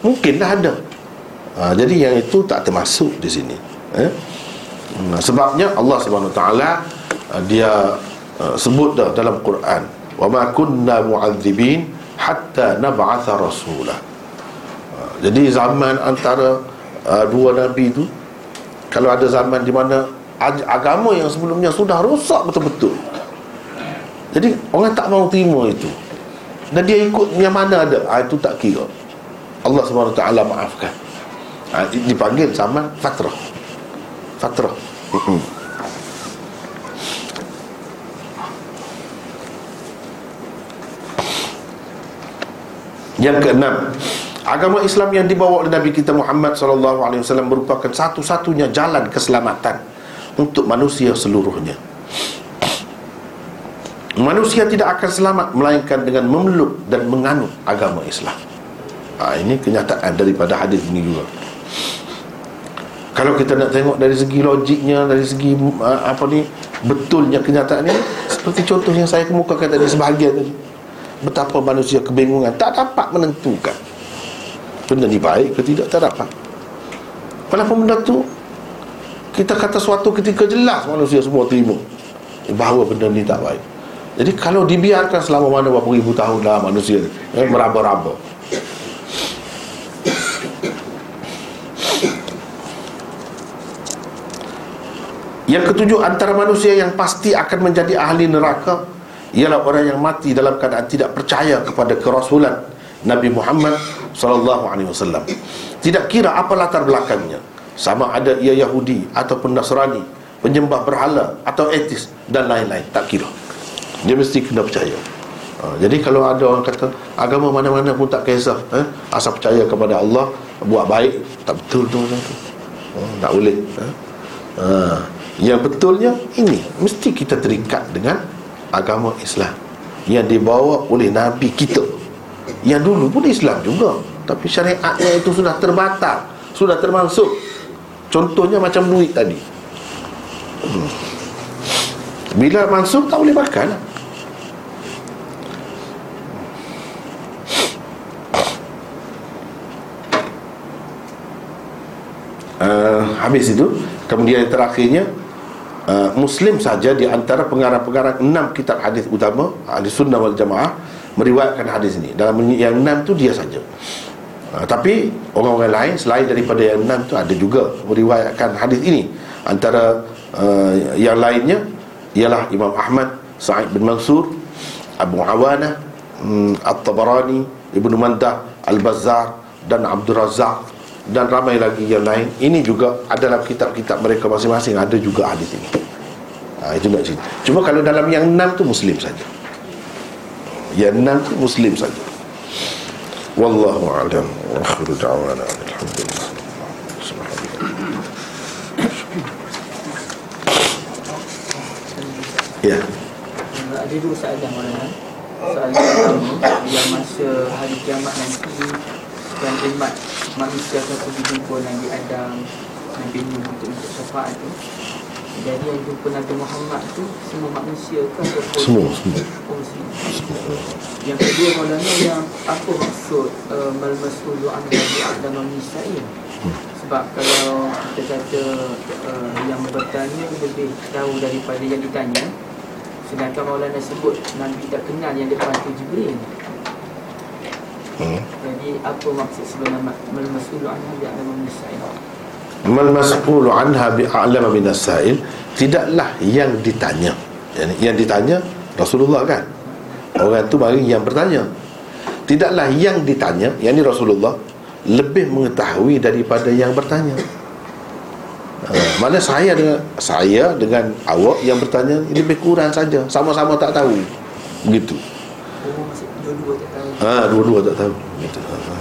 Mungkinlah ada. Ha, Jadi yang itu tak termasuk di sini eh? Hmm, sebabnya Allah taala uh, dia uh, sebut dah dalam Quran wa ma kunna mu'adzibin hatta nab'atha rasula uh, jadi zaman antara uh, dua nabi itu kalau ada zaman di mana agama yang sebelumnya sudah rosak betul-betul. Jadi orang tak mau terima itu. Dan dia ikut yang mana ada. Ha, itu tak kira. Allah taala maafkan. Ha, dipanggil zaman fatrah. Fatrah. Yang keenam Agama Islam yang dibawa oleh Nabi kita Muhammad SAW merupakan satu-satunya jalan keselamatan untuk manusia seluruhnya. Manusia tidak akan selamat melainkan dengan memeluk dan menganut agama Islam. Ha, ini kenyataan daripada hadis ini juga. Kalau kita nak tengok dari segi logiknya, dari segi uh, apa ni betulnya kenyataan ini, seperti contoh yang saya kemukakan tadi sebahagian tadi. Betapa manusia kebingungan tak dapat menentukan benda ni baik ke tidak tak dapat. Walaupun benda tu kita kata suatu ketika jelas manusia semua terima bahawa benda ni tak baik. Jadi kalau dibiarkan selama mana berapa ribu tahun dah manusia eh, meraba-raba Yang ketujuh antara manusia yang pasti akan menjadi ahli neraka ialah orang yang mati dalam keadaan tidak percaya kepada kerasulan Nabi Muhammad sallallahu alaihi wasallam. Tidak kira apa latar belakangnya, sama ada ia Yahudi ataupun Nasrani, penyembah berhala atau etis dan lain-lain, tak kira. Dia mesti kena percaya. Ha, jadi kalau ada orang kata agama mana-mana pun tak kisah, eh? asal percaya kepada Allah, buat baik, tak betul tu. Oh, tak boleh. Eh? Ha. Yang betulnya ini Mesti kita terikat dengan Agama Islam Yang dibawa oleh Nabi kita Yang dulu pun Islam juga. Tapi syariatnya itu sudah terbatal Sudah termasuk. Contohnya macam duit tadi. Hmm. Bila masuk tak boleh makan. Uh, Habis itu Kemudian yang terakhirnya Uh, Muslim saja di antara pengarang-pengarang enam kitab hadis utama hadis sunnah wal jamaah meriwayatkan hadis ini. Dalam yang enam tu dia saja. Uh, tapi orang-orang lain selain daripada yang enam tu ada juga meriwayatkan hadis ini. Antara uh, yang lainnya ialah Imam Ahmad Sa'id bin Mansur Abu Awana um, At-Tabarani Ibnu Mandah Al-Bazzar dan Abdul Razak dan ramai lagi yang lain. Ini juga adalah kitab-kitab mereka masing-masing. Ada juga hadis ini. Ha, itu nak cerita. Cuma kalau dalam yang enam tu muslim saja yang enam tu muslim saja wallahu a'lam wa akhiru da'wana alhamdulillah Ya. Ada dua soalan mana? Soalan pertama yang masa hari kiamat nanti yang umat manusia akan pergi jumpa Nabi Adam Nabi Nuh untuk untuk syafaat tu jadi yang jumpa Nabi Muhammad tu semua manusia kan semua semua oh, yang kedua maulana yang apa maksud uh, mal-masulu an Nabi Adam hmm. sebab kalau kita kata uh, yang bertanya lebih tahu daripada yang ditanya sedangkan maulana sebut Nabi tak kenal yang depan tu Jibril Hmm. Jadi apa maksud sebenarnya mal mas'ulu anha bi a'lam min as-sa'il? Mal mas'ulu anha bi a'lam min as-sa'il tidaklah yang ditanya. Yang, yang ditanya Rasulullah kan. Orang tu bagi yang bertanya. Tidaklah yang ditanya, yang ni Rasulullah lebih mengetahui daripada yang bertanya. Uh, mana saya dengan saya dengan awak yang bertanya lebih kurang saja, sama-sama tak tahu. Begitu. Oh, dua-dua tak tahu. Ha, dua-dua tak tahu. Ha, ha.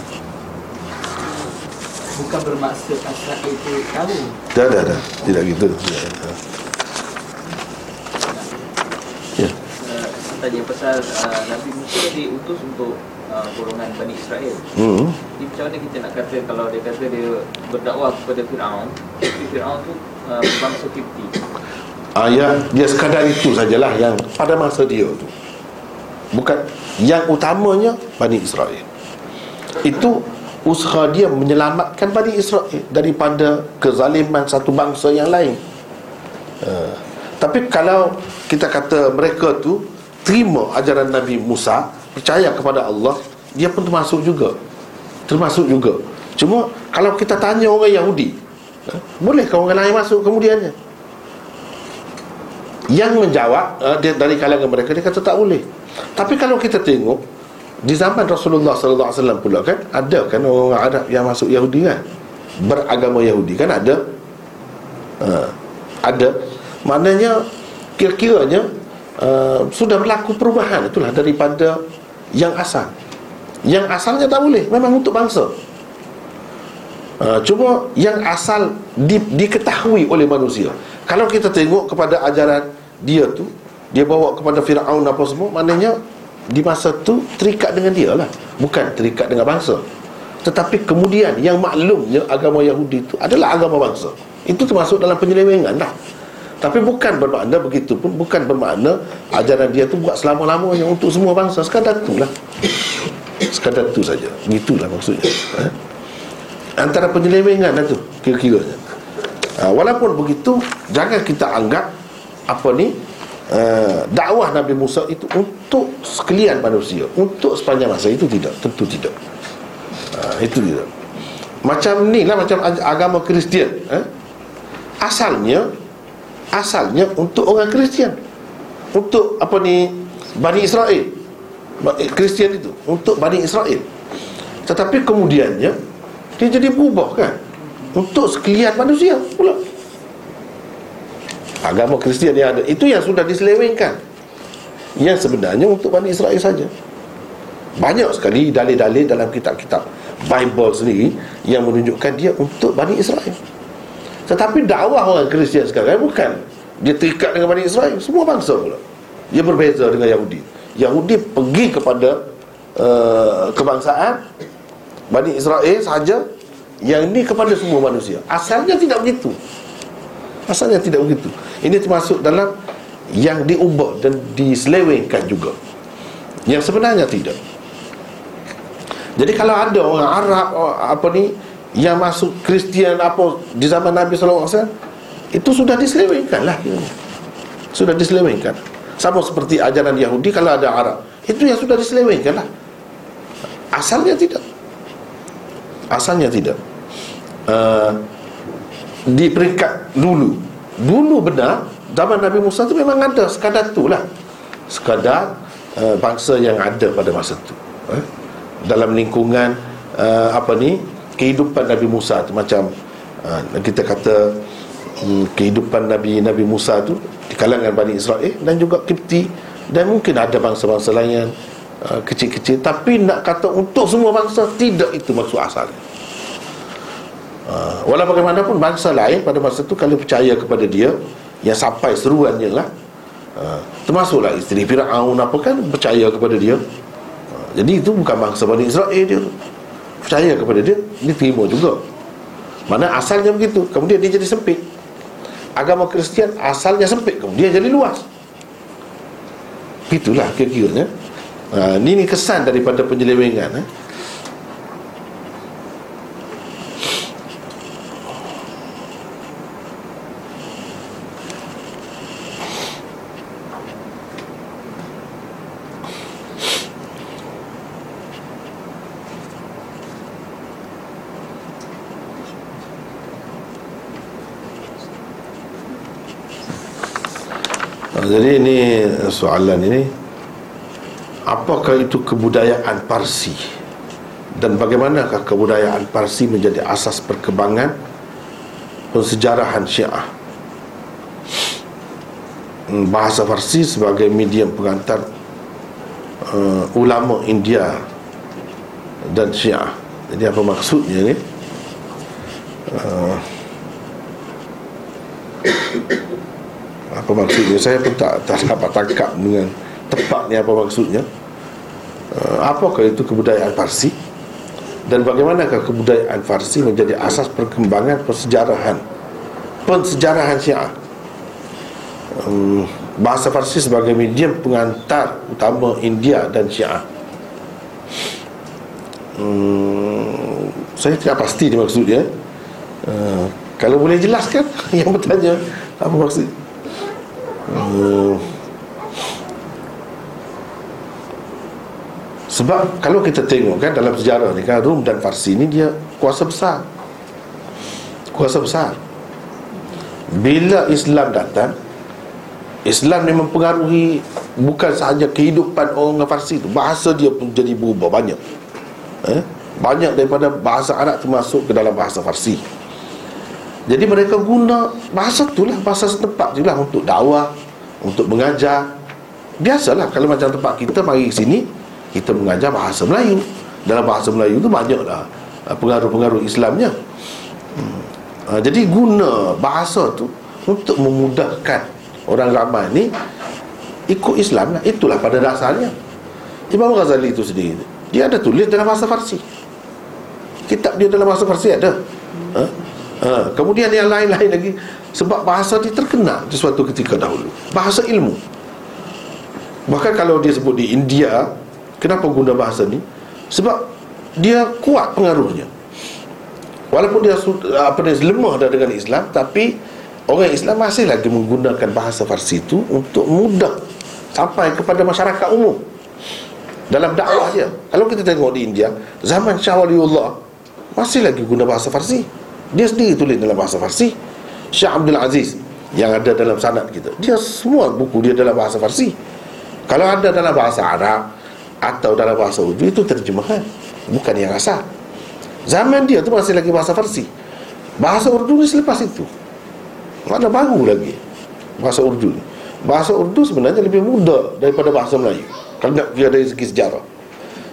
Bukan bermaksud asal itu tahu. Dah, dah, dah. Tidak gitu. Tidak. Ha. Ya. Uh, tadi pasal uh, Nabi Musa diutus untuk uh, golongan Bani Israel. Hmm. Jadi macam mana kita nak kata kalau dia kata dia berdakwah kepada Fir'aun, tapi Fir'aun tu uh, bangsa Kipti. Ya, dia sekadar itu sajalah yang pada masa dia tu. Bukan yang utamanya Bani Israel Itu usaha dia menyelamatkan Bani Israel Daripada kezaliman satu bangsa yang lain. Uh, Tapi kalau kita kata mereka tu Terima ajaran Nabi Musa Percaya kepada Allah Dia pun termasuk juga. Termasuk juga. Cuma kalau kita tanya orang Yahudi uh, Bolehkah orang lain masuk kemudiannya? Yang menjawab uh, dia, Dari kalangan mereka Dia kata tak boleh. Tapi kalau kita tengok di zaman Rasulullah sallallahu alaihi wasallam pula kan ada kan orang Arab yang masuk Yahudi kan? Beragama Yahudi kan ada? Uh, ada. Maknanya kira-kiranya uh, sudah berlaku perubahan itulah daripada yang asal. Yang asalnya tak boleh Memang untuk bangsa. Uh, Cuma yang asal di, Diketahui oleh manusia. Kalau kita tengok kepada ajaran Dia tu Dia bawa kepada Fir'aun apa semua Maknanya Di masa tu terikat dengan dia lah. Bukan terikat dengan bangsa. Tetapi kemudian Yang maklumnya agama Yahudi itu Adalah agama bangsa. Itu termasuk dalam penyelewengan lah. Tapi bukan bermakna begitu pun Bukan bermakna ajaran dia tu buat selama-lamanya Untuk semua bangsa. Sekadar tu lah. Sekadar tu saja. Itulah maksudnya. Ha? Antara penyelewengan lah tu Kira-kiranya. Ha, Walaupun begitu Jangan kita anggap Apa ni uh, Dakwah Nabi Musa itu Untuk sekalian manusia Untuk sepanjang masa Itu tidak Tentu tidak. Ha, Itu tidak. Macam ni lah Macam agama Kristian ha? Asalnya asalnya untuk orang Kristian. Untuk apa ni Bani Israel. Eh, Kristian itu untuk Bani Israel. Tetapi kemudiannya dia jadi berubah kan? Untuk sekalian manusia pula agama Kristian yang ada itu yang sudah diselewengkan. Yang sebenarnya untuk Bani Israel saja. Banyak sekali dalil-dalil dalam kitab-kitab Bible sendiri yang menunjukkan dia untuk Bani Israel. Tetapi dakwah orang Kristian sekarang bukan. Dia terikat dengan Bani Israel Semua bangsa pula. Dia berbeza dengan Yahudi. Yahudi pergi kepada uh, Kebangsaan Bani Israel sahaja Yang ini kepada semua manusia. Asalnya tidak begitu Asalnya tidak begitu. Ini termasuk dalam Yang diubah dan diselewengkan juga. Yang sebenarnya tidak. Jadi kalau ada orang Arab Apa ni yang masuk Kristian apa di zaman Nabi SAW itu sudah diselewengkan lah. Sudah diselewengkan. Sama seperti ajaran Yahudi kalau ada Arab itu yang sudah diselewengkan lah. Asalnya tidak. Asalnya tidak. Uh, di peringkat dulu. Dulu benar zaman Nabi Musa itu memang ada. Sekadar tu lah. Sekadar uh, bangsa yang ada pada masa itu uh, dalam lingkungan uh, apa ni kehidupan Nabi Musa tu. Macam uh, kita kata um, kehidupan Nabi Nabi Musa tu di kalangan Bani Israel dan juga Kipti dan mungkin ada bangsa-bangsa lain yang uh, kecil-kecil. Tapi nak kata untuk semua bangsa tidak itu maksud asalnya uh, walau bagaimanapun bangsa lain pada masa tu kalau percaya kepada dia yang sampai seruannya lah. Uh, termasuklah isteri Fir'aun apa kan percaya kepada dia. Uh, jadi itu bukan bangsa Bani Israel dia. Percaya kepada dia dia terima juga. Mana asalnya begitu kemudian dia jadi sempit. Agama Kristian asalnya sempit kemudian jadi luas. Itulah kira-kiranya. Ini, ini kesan daripada penyelewengan eh? Jadi ini soalan ini Apakah itu kebudayaan Parsi? Dan bagaimanakah kebudayaan Parsi menjadi asas perkembangan Pensejarahan Syiah? Hmm, Bahasa Farsi sebagai medium pengantar uh, Ulama India Dan Syiah. Jadi apa maksudnya ni? Uh, apa maksudnya. Saya pun tak, tak dapat tangkap dengan tepat ni apa maksudnya. Uh, apakah itu kebudayaan Parsi dan bagaimanakah kebudayaan Farsi menjadi asas perkembangan persejarahan? Pensejarahan Syiah. Um, bahasa Farsi sebagai medium pengantar utama India dan Syiah. Um, saya tidak pasti dia maksudnya. Uh, kalau boleh jelaskan [laughs] yang bertanya apa maksudnya Hmm. Sebab kalau kita tengok kan dalam sejarah ni kan Rum dan Farsi ni dia kuasa besar. Kuasa besar. Bila Islam datang Islam ni mempengaruhi Bukan sahaja kehidupan orang Farsi tu Bahasa dia pun jadi berubah banyak. Eh? Banyak daripada bahasa Arab tu masuk ke dalam bahasa Farsi jadi mereka guna bahasa tu lah Bahasa setempat je lah untuk dakwah Untuk mengajar. Biasalah kalau macam tempat kita mari ke sini Kita mengajar bahasa Melayu. Dalam bahasa Melayu tu banyaklah uh, pengaruh-pengaruh Islamnya. Hmm. uh, jadi guna bahasa tu untuk memudahkan orang ramai ni ikut Islam lah. Itulah pada dasarnya. Imam Ghazali itu sendiri dia ada tulis dalam bahasa Farsi. Kitab dia dalam bahasa Farsi ada. Ha? Ha. kemudian yang lain-lain lagi. Sebab bahasa dia terkenal di suatu ketika dahulu. Bahasa ilmu. Bahkan kalau dia sebut di India kenapa guna bahasa ni? Sebab dia kuat pengaruhnya. Walaupun dia apa dia lemah dah dengan Islam tapi orang Islam masih lagi menggunakan bahasa Farsi itu untuk mudah sampai kepada masyarakat umum. Dalam dakwah dia. Kalau kita tengok di India zaman Shah Waliullah masih lagi guna bahasa Farsi dia sendiri tulis dalam bahasa Farsi. Syah Abdul Aziz yang ada dalam sanad kita. Dia semua buku dia dalam bahasa Farsi. Kalau ada dalam bahasa Arab atau dalam bahasa Urdu itu terjemahan. Bukan yang asal. Zaman dia tu masih lagi bahasa Farsi. Bahasa Urdu ni selepas itu. Mana baru lagi bahasa Urdu ni. Bahasa Urdu sebenarnya lebih muda daripada bahasa Melayu. Kalau nak dari segi sejarah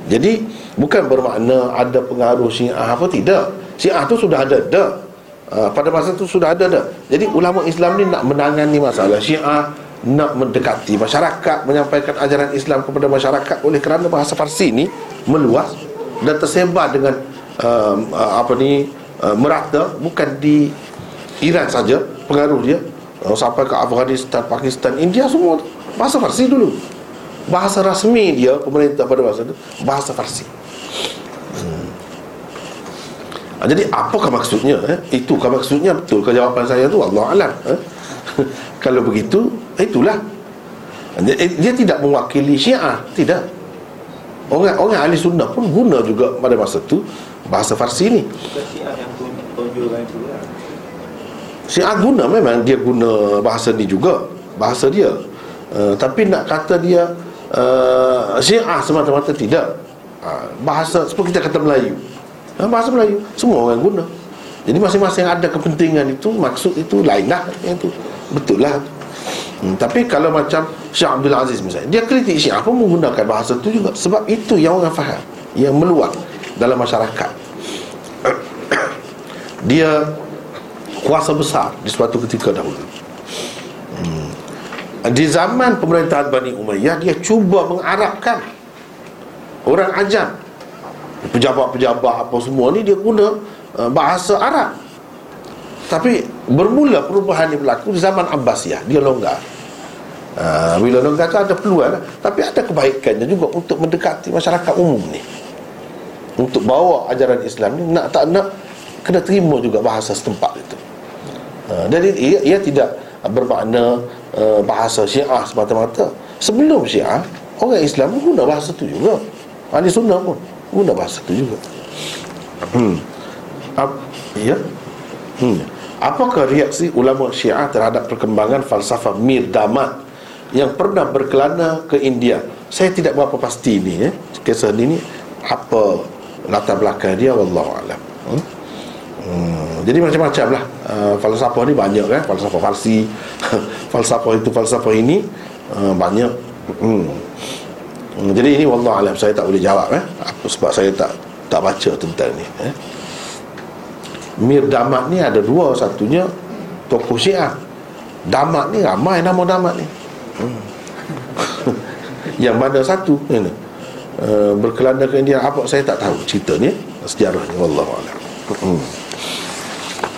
jadi bukan bermakna ada pengaruh Syiah apa tidak. Syiah tu sudah ada dah. Uh, pada masa tu sudah ada dah. Jadi ulama Islam ni nak menangani masalah. Syiah nak mendekati masyarakat menyampaikan ajaran Islam kepada masyarakat. Oleh kerana bahasa Farsi ni meluas dan tersebar dengan uh, uh, apa ni uh, merata. Bukan di Iran saja pengaruh dia. Uh, sampai ke Afghanistan, Pakistan, India semua bahasa Farsi dulu bahasa rasmi dia pemerintah pada masa itu bahasa Farsi. Hmm. Ah, jadi apakah maksudnya eh? itukah maksudnya? Betul ke jawapan saya tu? Allah alam eh? [laughs] kalau begitu itulah. Dia, dia tidak mewakili syiah tidak. Orang orang ahli sunnah pun guna juga pada masa tu bahasa farsi ni. Syiah guna memang dia guna bahasa ni juga bahasa dia. Uh, tapi nak kata dia uh, syiah semata-mata tidak. Uh, bahasa seperti kita kata Melayu. Uh, bahasa Melayu semua orang guna. Jadi masing-masing ada kepentingan itu maksud itu lain lah. Yang itu betul lah. Hmm, tapi kalau macam Syekh Abdul Aziz misalnya dia kritik Syiah pun menggunakan bahasa itu juga? Sebab itu yang orang faham yang meluat dalam masyarakat. [coughs] Dia kuasa besar di suatu ketika dahulu. Di zaman pemerintahan Bani Umayyah dia cuba mengarabkan orang ajam. Pejabat-pejabat apa semua ni dia guna uh, bahasa Arab. Tapi bermula perubahan ini berlaku di zaman Abbasiyah. Dia longgar. Uh, Bila longgar tu ada peluang lah. Tapi ada kebaikannya juga untuk mendekati masyarakat umum ni. Untuk bawa ajaran Islam ni Nak tak nak Kena terima juga bahasa setempat itu. Uh, Jadi ia, ia tidak bermakna uh, bahasa syiah semata-mata Sebelum syiah Orang Islam pun guna bahasa tu juga Ahli sunnah pun guna bahasa tu juga Hmm. Ap, ya? Hmm. Apakah reaksi ulama Syiah terhadap perkembangan falsafah Mir Damat yang pernah berkelana ke India? Saya tidak berapa pasti ini ya. Kisah ini apa latar belakang dia wallahu alam. Hmm? Hmm. Jadi macam-macam lah uh, Falsafah ni banyak kan Falsafah Farsi [laughs] Falsafah itu Falsafah ini uh, Banyak hmm. Hmm. Jadi ini Wallah alam Saya tak boleh jawab eh? Sebab saya tak tak baca tentang ni eh? Mir Damat ni ada dua Satunya tokoh syiah Damat ni ramai nama Damat ni hmm. [laughs] Yang mana satu ini, uh, Berkelanda ke India Apa saya tak tahu ceritanya Sejarahnya Wallahualam hmm.